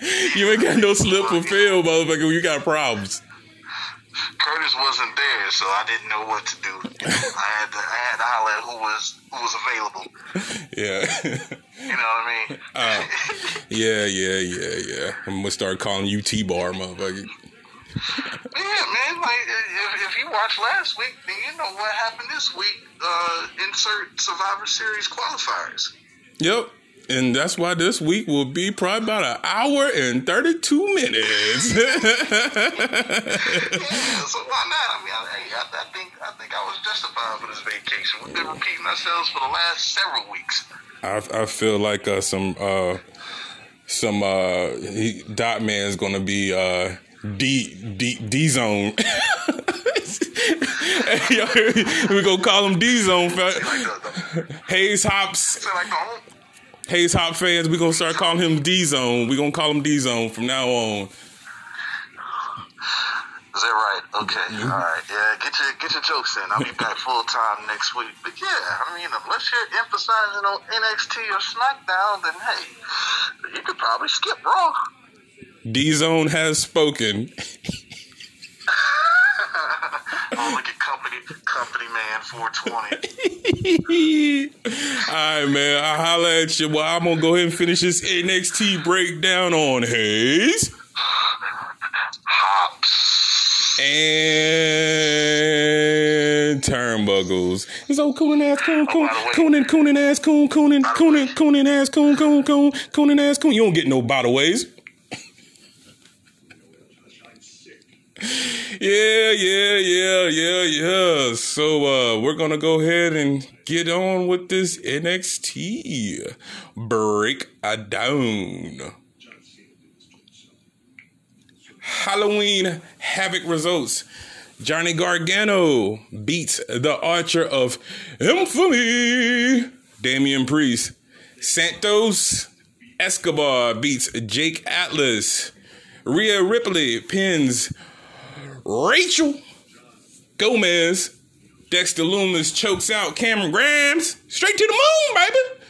you ain't got no slip from Phil, motherfucker. When you got problems. Curtis wasn't there, so I didn't know what to do. I had to, I had to holler at who was who was available. Yeah. You know what I mean? Uh, yeah, yeah, yeah, yeah. I'm gonna start calling you T bar, motherfucker. Yeah, man. Like if, if you watched last week, then you know what happened this week. Uh, insert Survivor Series qualifiers. Yep. And that's why this week will be probably about an hour and 32 minutes. Yeah, so why not? I mean, I, I, think I think I was justified for this vacation. We've been repeating ourselves for the last several weeks. I, I feel like uh, some uh, some uh, he, Dot Man is gonna be uh, D D D zone. we gonna call him D zone. Like the, the, Hayes Hops, Hayes Hop fans. we're gonna start calling him D zone. We're gonna call him D zone from now on. Is that right? Okay. Mm-hmm. All right. Yeah. Get your get your jokes in. I'll be back full time next week. But yeah, I mean, unless you're emphasizing on NXT or SmackDown, then hey, you could probably skip Raw. D zone has spoken. Oh, look at company company man 420. All right, man. I'll holler at you. Well, I'm gonna go ahead and finish this NXT breakdown on Hayes. Hops. And turnbuckles. It's old coonin ass coon oh, coon by the coonin coonin ass coon coonin coonin coonin ass coon coon coon coonin ass coon. You don't get no by the ways. Yeah, yeah, yeah, yeah, yeah. So uh we're gonna go ahead and get on with this NXT break a down. Halloween Havoc results. Johnny Gargano beats the Archer of Infamy, Damian Priest. Santos Escobar beats Jake Atlas. Rhea Ripley pins Rachel Gomez. Dexter Lumis chokes out Cameron Grimes. Straight to the moon, baby.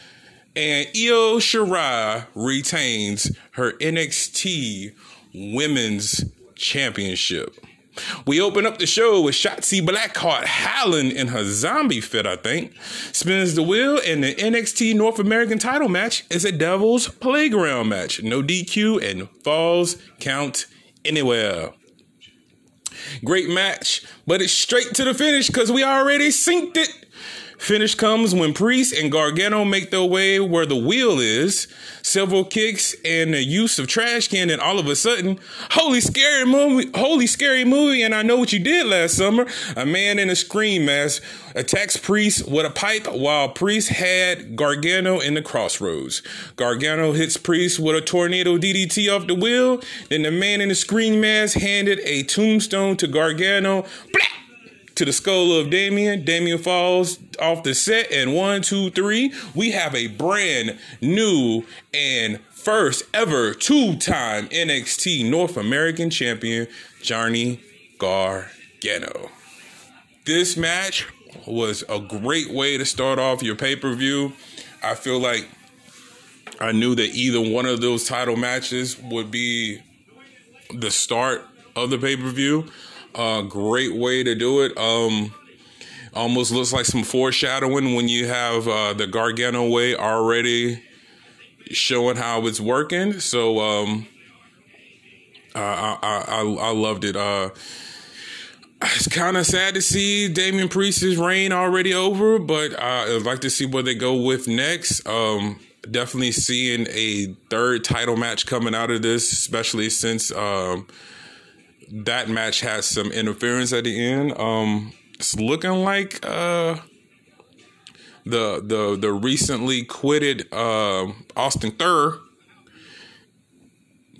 And Io Shirai retains her NXT Women's Championship. We open up the show with Shotzi Blackheart howling in her zombie fit, I think. Spins the wheel, and the NXT North American title match is a Devil's Playground match. No DQ and falls count anywhere. Great match, but it's straight to the finish because we already synced it. Finish comes when Priest and Gargano make their way where the wheel is. Several kicks and the use of trash can, and all of a sudden, holy scary movie, holy scary movie, and I know what you did last summer. A man in a scream mask attacks Priest with a pipe while Priest had Gargano in the crossroads. Gargano hits Priest with a tornado DDT off the wheel. Then the man in the scream mask handed a tombstone to Gargano. To the skull of Damian. Damian falls off the set, and one, two, three, we have a brand new and first ever two time NXT North American champion, Johnny Gargano. This match was a great way to start off your pay per view. I feel like I knew that either one of those title matches would be the start of the pay per view. Uh, great way to do it. Um, almost looks like some foreshadowing when you have uh, the Gargano way already showing how it's working. So um, I, I, I I loved it. Uh, it's kind of sad to see Damian Priest's reign already over, but I'd like to see what they go with next. Um, definitely seeing a third title match coming out of this, especially since um, that match has some interference at the end. Um, it's looking like uh, the the the recently quitted uh, Austin Thur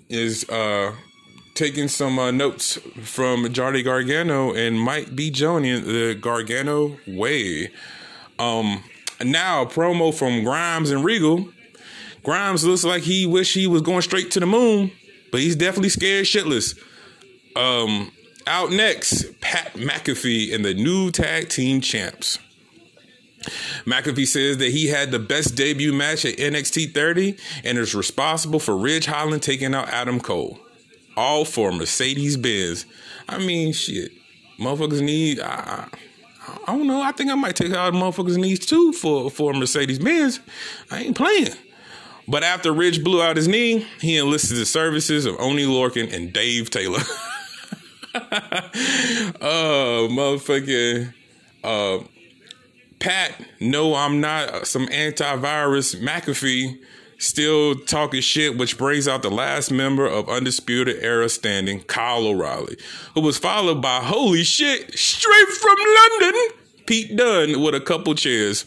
is uh, taking some uh, notes from Johnny Gargano and might be joining the Gargano way. Um, now, a promo from Grimes and Regal. Grimes looks like he wish he was going straight to the moon, but he's definitely scared shitless. Um, out next, Pat McAfee and the new tag team champs. McAfee says that he had the best debut match at NXT 30 and is responsible for Ridge Holland taking out Adam Cole. All for Mercedes Benz. I mean, shit. Motherfuckers need. I, I don't know. I think I might take out motherfuckers' knees too for, for Mercedes Benz. I ain't playing. But after Ridge blew out his knee, he enlisted the services of Oney Lorcan and Dave Taylor. oh, motherfucker. Uh, Pat, no, I'm not some antivirus McAfee still talking shit, which brings out the last member of Undisputed Era standing, Kyle O'Reilly, who was followed by, holy shit, straight from London, Pete Dunne with a couple chairs.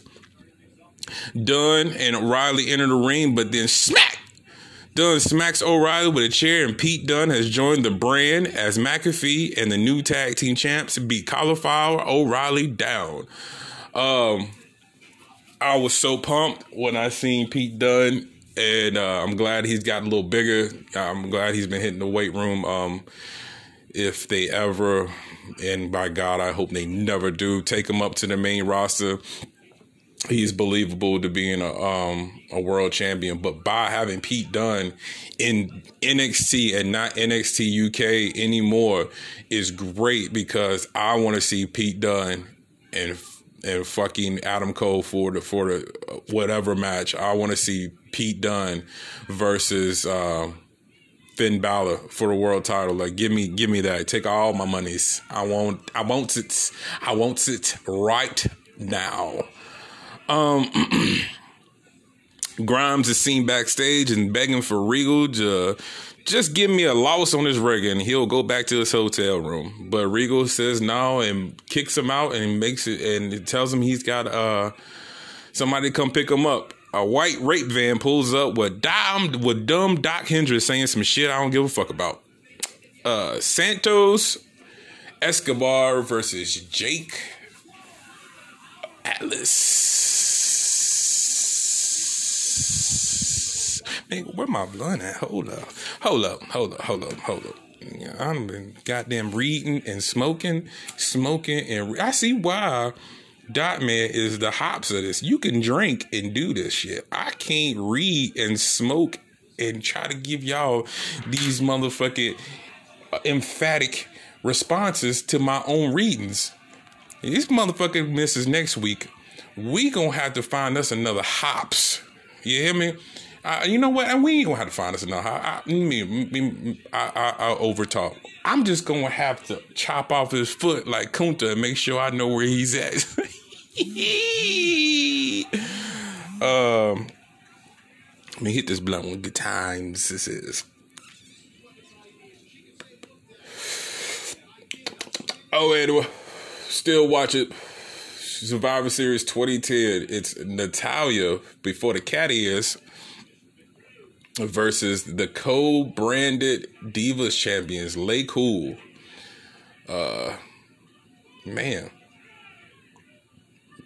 Dunne and O'Reilly enter the ring, but then smack! Dunne smacks O'Reilly with a chair, and Pete Dunne has joined the brand as McAfee and the new tag team champs beat Cauliflower O'Reilly down. Um, I was so pumped when I seen Pete Dunne, and uh, I'm glad he's gotten a little bigger. I'm glad he's been hitting the weight room. Um, if they ever, and by God, I hope they never do, take him up to the main roster. He's believable to being a um, a world champion, but by having Pete Dunne in NXT and not NXT UK anymore is great because I want to see Pete Dunne and and fucking Adam Cole for the for the whatever match. I want to see Pete Dunne versus uh, Finn Balor for the world title. Like, give me, give me that. Take all my monies. I want, I want it. I want it right now. Um, Grimes is seen backstage and begging for Regal to just give me a loss on this rig and he'll go back to his hotel room. But Regal says no and kicks him out and makes it and tells him he's got uh somebody to come pick him up. A white rape van pulls up with dumb with dumb Doc Hendrix saying some shit I don't give a fuck about. Uh Santos Escobar versus Jake Atlas. Man, where my blunt at? Hold up. Hold up. Hold up. Hold up. Hold up. I've been goddamn reading and smoking, smoking, and I see why Dot Man is the hops of this. You can drink and do this shit. I can't read and smoke and try to give y'all these motherfucking uh, emphatic responses to my own readings. This motherfucker misses next week. We gonna have to find us another hops. You hear me? Uh, you know what? And we ain't gonna have to find us another. I, I, me, me, I, I, I overtalk. I'm just gonna have to chop off his foot like Kunta and make sure I know where he's at. um, let me hit this blunt one good times. This is. Oh, and still watch it. Survivor Series 2010. It's Natalya before the cat versus the co-branded Divas champions, Lay Cool. Uh, man,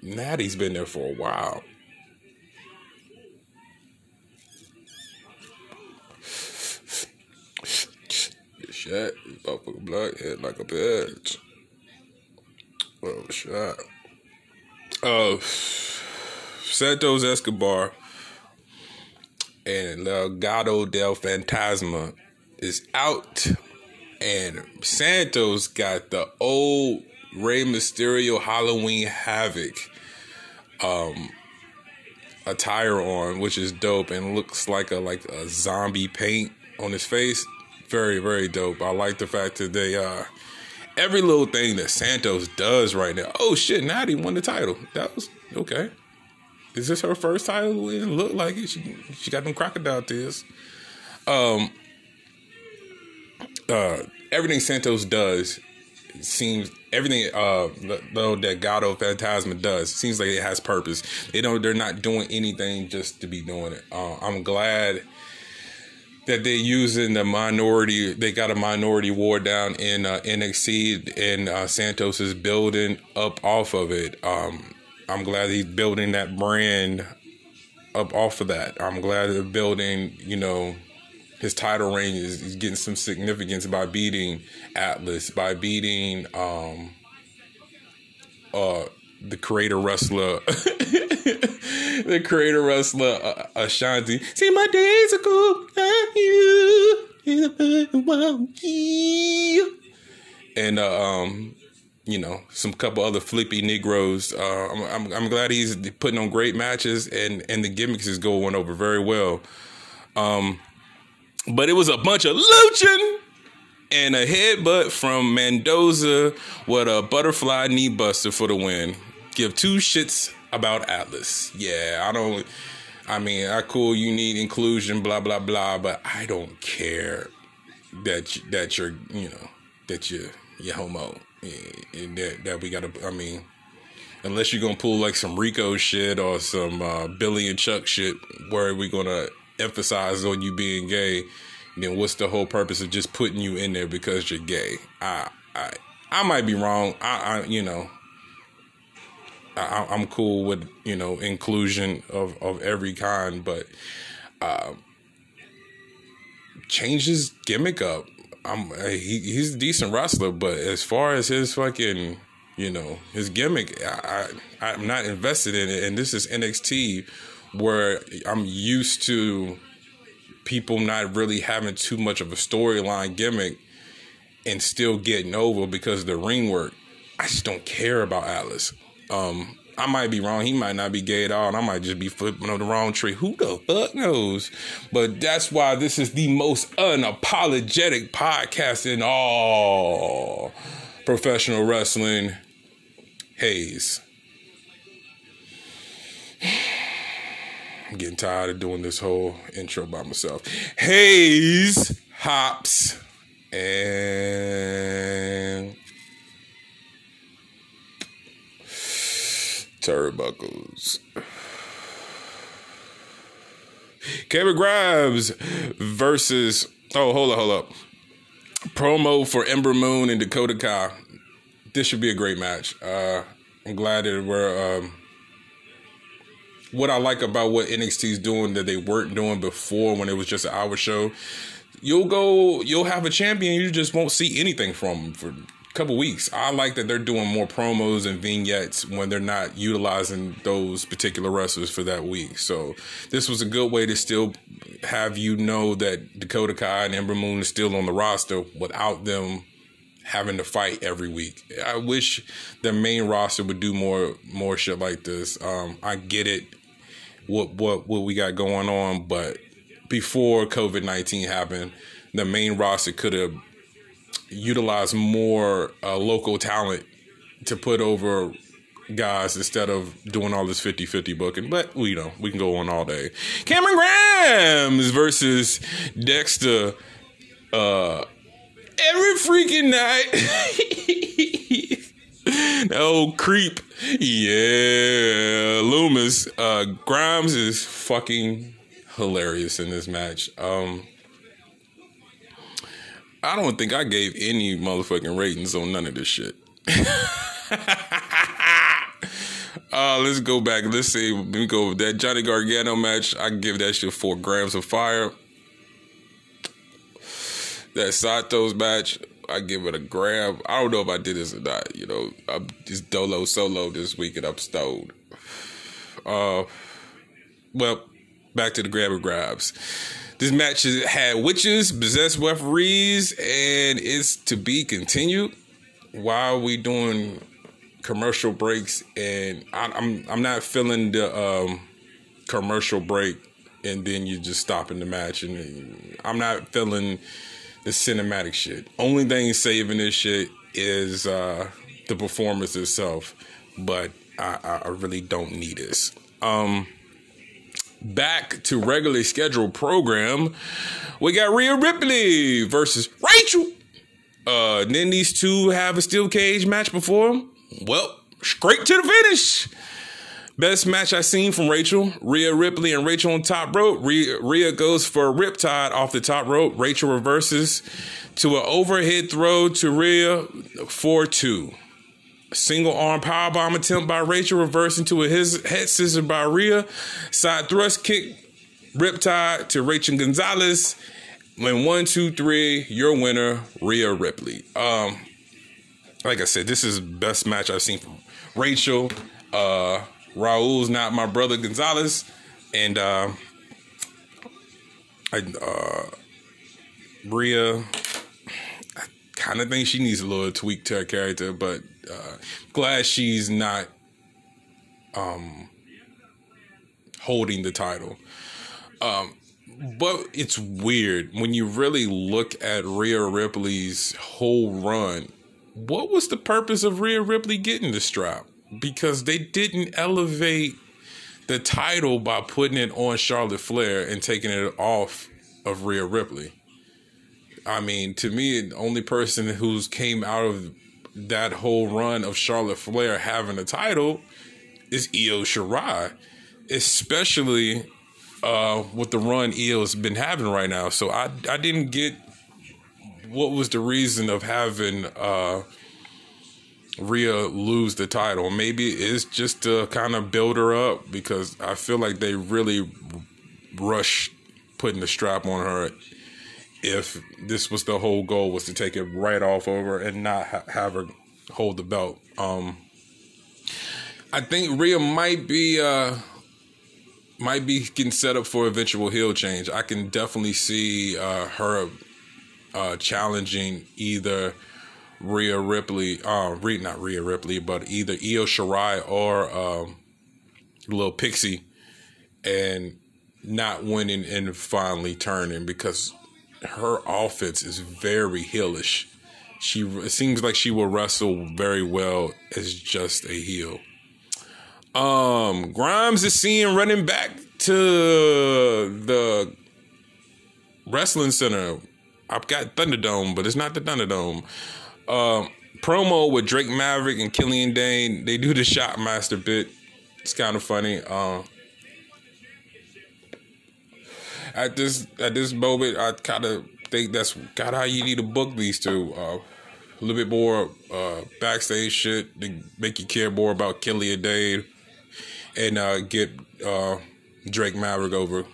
Natty's been there for a while. Shit, motherfucker blood head like a bitch. Oh shit. Uh, Santos Escobar and Legado del Fantasma is out, and Santos got the old Rey Mysterio Halloween Havoc um attire on, which is dope and looks like a like a zombie paint on his face. Very very dope. I like the fact that they uh every little thing that Santos does right now. Oh shit! Natty won the title. That was okay. Is this her first title? It looked like it. She she got them crocodile tears. Um. Uh, everything Santos does seems everything uh though that Gato Fantasma does seems like it has purpose. They don't they're not doing anything just to be doing it. Uh, I'm glad that they're using the minority. They got a minority war down in uh, NXT, and uh, Santos is building up off of it. Um, I'm glad he's building that brand up off of that. I'm glad they're building, you know, his title reign is, is getting some significance by beating Atlas, by beating um, uh, the creator wrestler, the creator wrestler uh, Ashanti. See, my days are cool. You. And uh, um, you know, some couple other flippy Negroes. Uh, I'm, I'm, I'm glad he's putting on great matches and and the gimmicks is going over very well. Um, but it was a bunch of luching and a headbutt from Mendoza with a butterfly knee buster for the win. Give two shits about Atlas. Yeah, I don't. I mean, I cool. You need inclusion, blah blah blah, but I don't care that you, that you're you know that you you homo. That that we gotta. I mean, unless you're gonna pull like some Rico shit or some uh, Billy and Chuck shit, where we gonna emphasize on you being gay, then what's the whole purpose of just putting you in there because you're gay? I I I might be wrong. I, I you know. I, am cool with you know inclusion of, of every kind, but uh, change his gimmick up. I'm he, he's a decent wrestler, but as far as his fucking you know his gimmick, I, I I'm not invested in it. And this is NXT, where I'm used to people not really having too much of a storyline gimmick and still getting over because of the ring work. I just don't care about Atlas. Um, I might be wrong. He might not be gay at all, and I might just be flipping on the wrong tree. Who the fuck knows? But that's why this is the most unapologetic podcast in all professional wrestling. Hayes. I'm getting tired of doing this whole intro by myself. Hayes, Hops, and turnbuckles. Kevin Grimes versus oh hold up hold up promo for Ember Moon and Dakota Kai. This should be a great match. Uh, I'm glad that we're. Um, what I like about what NXT is doing that they weren't doing before when it was just an hour show. You'll go, you'll have a champion, you just won't see anything from for couple weeks. I like that they're doing more promos and vignettes when they're not utilizing those particular wrestlers for that week. So this was a good way to still have you know that Dakota Kai and Ember Moon is still on the roster without them having to fight every week. I wish the main roster would do more more shit like this. Um, I get it, what what what we got going on, but before COVID nineteen happened, the main roster could have utilize more uh, local talent to put over guys instead of doing all this 50-50 booking. But you know we can go on all day. Cameron Grimes versus Dexter uh every freaking night. old creep. Yeah. Lumis. Uh Grimes is fucking hilarious in this match. Um I don't think I gave any motherfucking ratings on none of this shit. uh, let's go back. Let's see. Let me go with that Johnny Gargano match. I give that shit four grams of fire. That Sato's match, I give it a grab. I don't know if I did this or not. You know, I'm just dolo solo this week and I'm stoned. Uh, well, back to the grab and grabs. This match had witches, possessed referees, and it's to be continued. While we doing commercial breaks, and I, am I'm, I'm not feeling the um, commercial break, and then you just stopping the match, and I'm not feeling the cinematic shit. Only thing saving this shit is uh, the performance itself, but I, I really don't need this. Um, back to regularly scheduled program, we got Rhea Ripley versus Rachel. Uh, then these two have a steel cage match before. Well, straight to the finish. Best match I've seen from Rachel, Rhea Ripley and Rachel on top rope. Rhea, Rhea goes for a riptide off the top rope. Rachel reverses to an overhead throw to Rhea 4-2. Single arm powerbomb attempt by Rachel, reversing into a his, head scissor by Rhea. Side thrust kick, riptide to Rachel Gonzalez. When one, two, three, your winner, Rhea Ripley. Um, like I said, this is best match I've seen from Rachel. Uh, Raul's not my brother Gonzalez, and uh, I uh, Bria. I kind of think she needs a little tweak to her character, but uh, glad she's not um, holding the title. Um, but it's weird when you really look at Rhea Ripley's whole run. What was the purpose of Rhea Ripley getting the strap? because they didn't elevate the title by putting it on Charlotte Flair and taking it off of Rhea Ripley. I mean, to me, the only person who's came out of that whole run of Charlotte Flair having a title is Io Shirai, especially uh, with the run Io's been having right now. So I I didn't get what was the reason of having uh, Rhea lose the title. Maybe it's just to kind of build her up because I feel like they really rushed putting the strap on her. If this was the whole goal was to take it right off over and not ha- have her hold the belt. Um, I think Rhea might be uh, might be getting set up for eventual heel change. I can definitely see uh, her uh, challenging either Rhea Ripley, uh, Rhea, not Rhea Ripley, but either Io Shirai or um, Little Pixie, and not winning and finally turning because her offense is very heelish. She it seems like she will wrestle very well as just a heel. Um, Grimes is seen running back to the wrestling center. I've got Thunderdome, but it's not the Thunderdome. Um, promo with Drake Maverick and Killian Dain. They do the Shotmaster bit. It's kind of funny. Um, at this at this moment, I kind of think that's kind of how you need to book these two. Uh, a little bit more uh, backstage shit to make you care more about Killian Dain and uh, get uh, Drake Maverick over.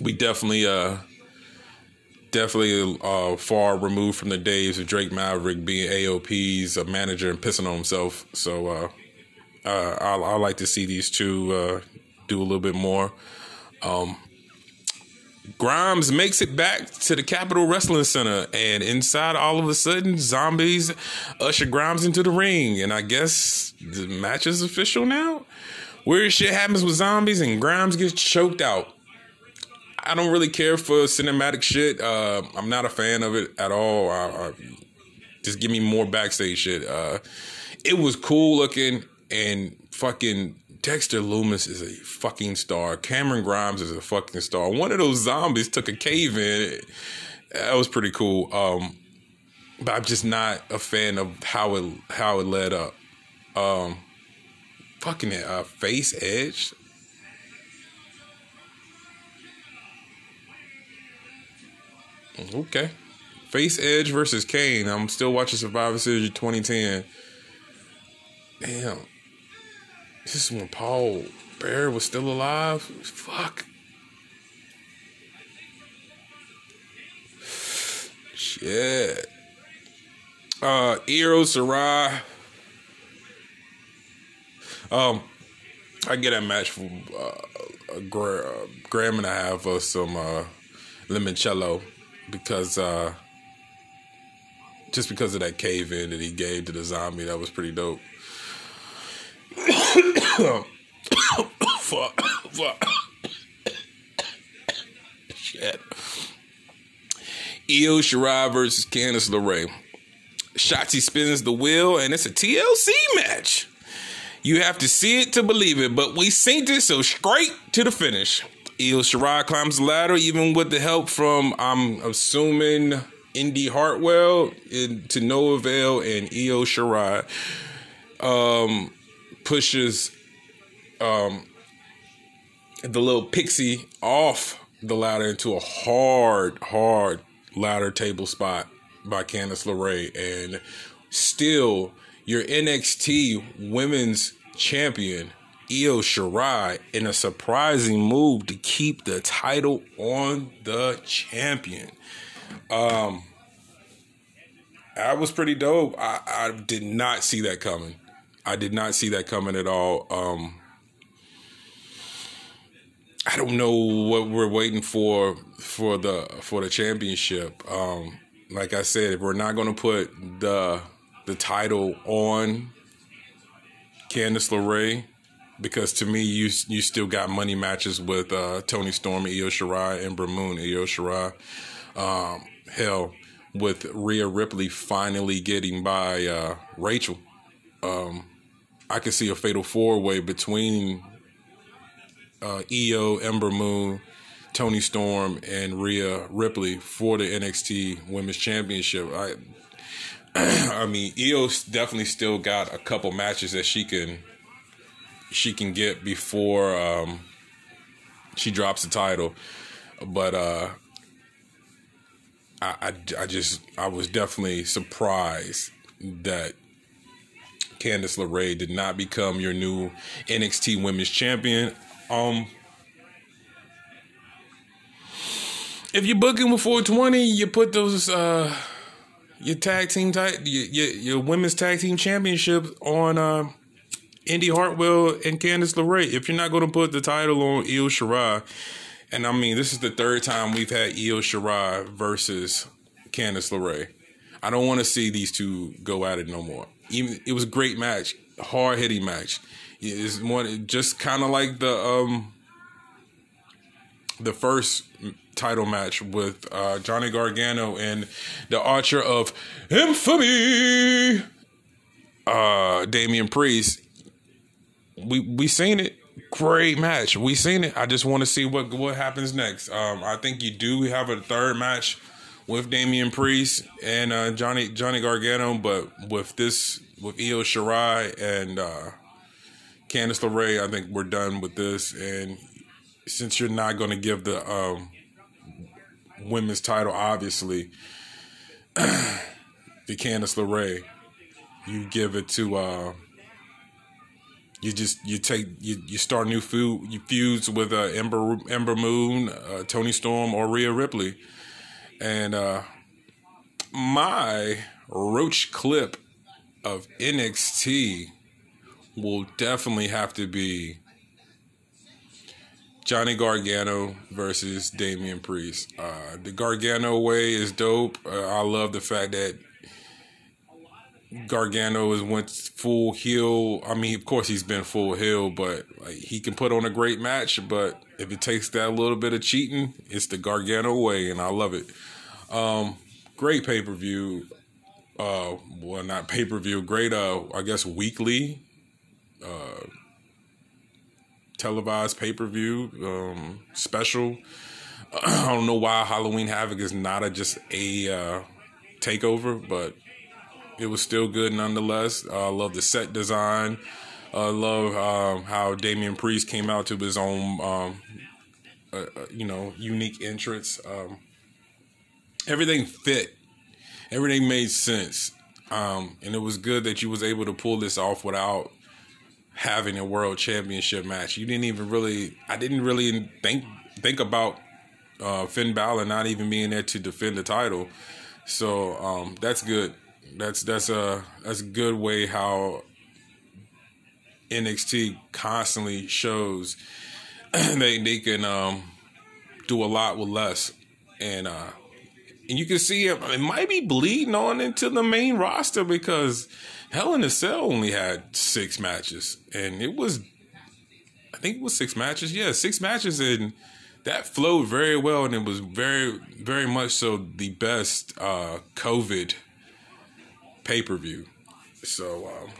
We definitely uh, definitely uh, far removed from the days of Drake Maverick being AOP's a manager and pissing on himself. So uh, uh, I, I, like to see these two uh, do a little bit more. Um, Grimes makes it back to the Capitol Wrestling Center, and inside, all of a sudden, zombies usher Grimes into the ring. And I guess the match is official now. Weird shit happens with zombies, and Grimes gets choked out. I don't really care for cinematic shit. Uh, I'm not a fan of it at all. I, I, just give me more backstage shit. Uh, it was cool looking, and fucking Dexter Lumis is a fucking star. Cameron Grimes is a fucking star. One of those zombies took a cave in. That was pretty cool. Um, but I'm just not a fan of how it how it led up. Um, fucking uh, face edge. Okay. Face Edge versus Kane. I'm still watching Survivor Series 2010. Damn. This is when Paul Bearer was still alive. Fuck. Shit. Uh, Io Shirai. Um, I get a match for uh, a gram and a half of some uh, limoncello because uh, just because of that cave in that he gave to the zombie, that was pretty dope. Fuck, fuck. Shit. Io Shirai versus Candice LeRae. Shotzi spins the wheel, and it's a TLC match. You have to see it to believe it, but we synced it so straight to the finish. Io Shirai climbs the ladder, even with the help from, I'm assuming, Indi Hartwell in, to no avail, and Io Shirai um, pushes um, the little pixie off the ladder into a hard, hard ladder table spot by Candice LeRae. And still, your NXT women's champion, Io Shirai, in a surprising move to keep the title on the champion. Um, that was pretty dope. I, I did not see that coming. I did not see that coming at all. Um, I don't know what we're waiting for for the for the championship. Um, like I said, if we're not going to put the the title on Candice LeRae, because to me, you you still got money matches with uh, Toni Storm, Io Shirai, and Moon, Io Shirai. Um, hell, with Rhea Ripley finally getting by uh, Rachel, um, I could see a fatal four way between uh, Io, Ember Moon, Toni Storm, and Rhea Ripley for the NXT Women's Championship. I, I mean, Io definitely still got a couple matches that she can she can get before um, she drops the title, but uh, I, I, I just I was definitely surprised that Candice LeRae did not become your new NXT Women's Champion. Um, if you're booking with 420, you put those uh your tag team type your, your, your women's tag team championship on uh, Indi Hartwell and Candice LeRae. If you're not going to put the title on Io Shirai, and I mean this is the third time we've had Io Shirai versus Candice LeRae. I don't want to see these two go at it no more. Even it was a great match, hard hitting match. It's one just kind of like the um the first title match with uh, Johnny Gargano and the Archer of Infamy, uh, Damian Priest. We we seen it. Great match. We seen it. I just want to see what what happens next. Um, I think you do have a third match with Damian Priest and uh, Johnny Johnny Gargano, but with this with Io Shirai and uh, Candice LeRae, I think we're done with this. And since you're not going to give the um, women's title, obviously, to Candice LeRae, you give it to. Uh, you just you take you, you start new feud you feuds with uh, Ember Ember Moon, uh, Toni Storm, or Rhea Ripley, and uh, my roach clip of NXT will definitely have to be Johnny Gargano versus Damian Priest. Uh, the Gargano way is dope. Uh, I love the fact that Gargano is went full heel. I mean, of course, he's been full heel, but like, he can put on a great match. But if it takes that little bit of cheating, it's the Gargano way, and I love it. Um, great pay per view. Uh, well, not pay per view. Great. Uh, I guess weekly. Uh, televised pay per view um, special. I don't know why Halloween Havoc is not a just a uh, takeover, but it was still good nonetheless. Uh, I love the set design. I uh, love um, how Damian Priest came out to his own, um, uh, uh, you know, unique entrance. Um, everything fit. Everything made sense, um, and it was good that you was able to pull this off without having a world championship match. You didn't even really. I didn't really think think about uh, Finn Balor not even being there to defend the title. So um, that's good. That's that's a that's a good way how NXT constantly shows they they can um, do a lot with less, and uh, and you can see it, it might be bleeding on into the main roster because Hell in a Cell only had six matches, and it was I think it was six matches. Yeah, six matches, and that flowed very well, and it was very very much so the best uh, COVID pay per view. So um,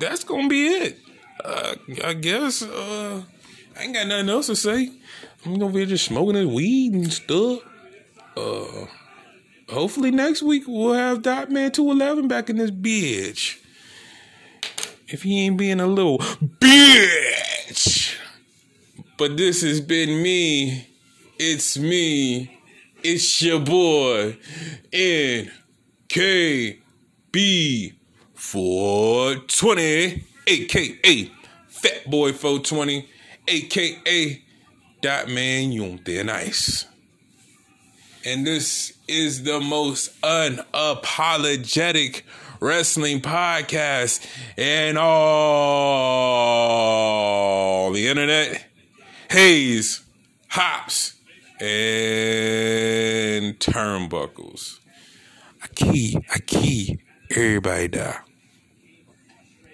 that's gonna be it. Uh, I guess uh, I ain't got nothing else to say. I'm gonna be just smoking this weed and stuff. Uh, hopefully next week we'll have Dot Man 211 back in this bitch. if he ain't being a little bitch. But this has been me. It's me. It's your boy. NKB 420, aka Fat Boy 420, aka Dot Man You Thin Ice. And this is the most unapologetic wrestling podcast in all the internet. Hayes, hops, and turnbuckles. I key, I key, everybody die.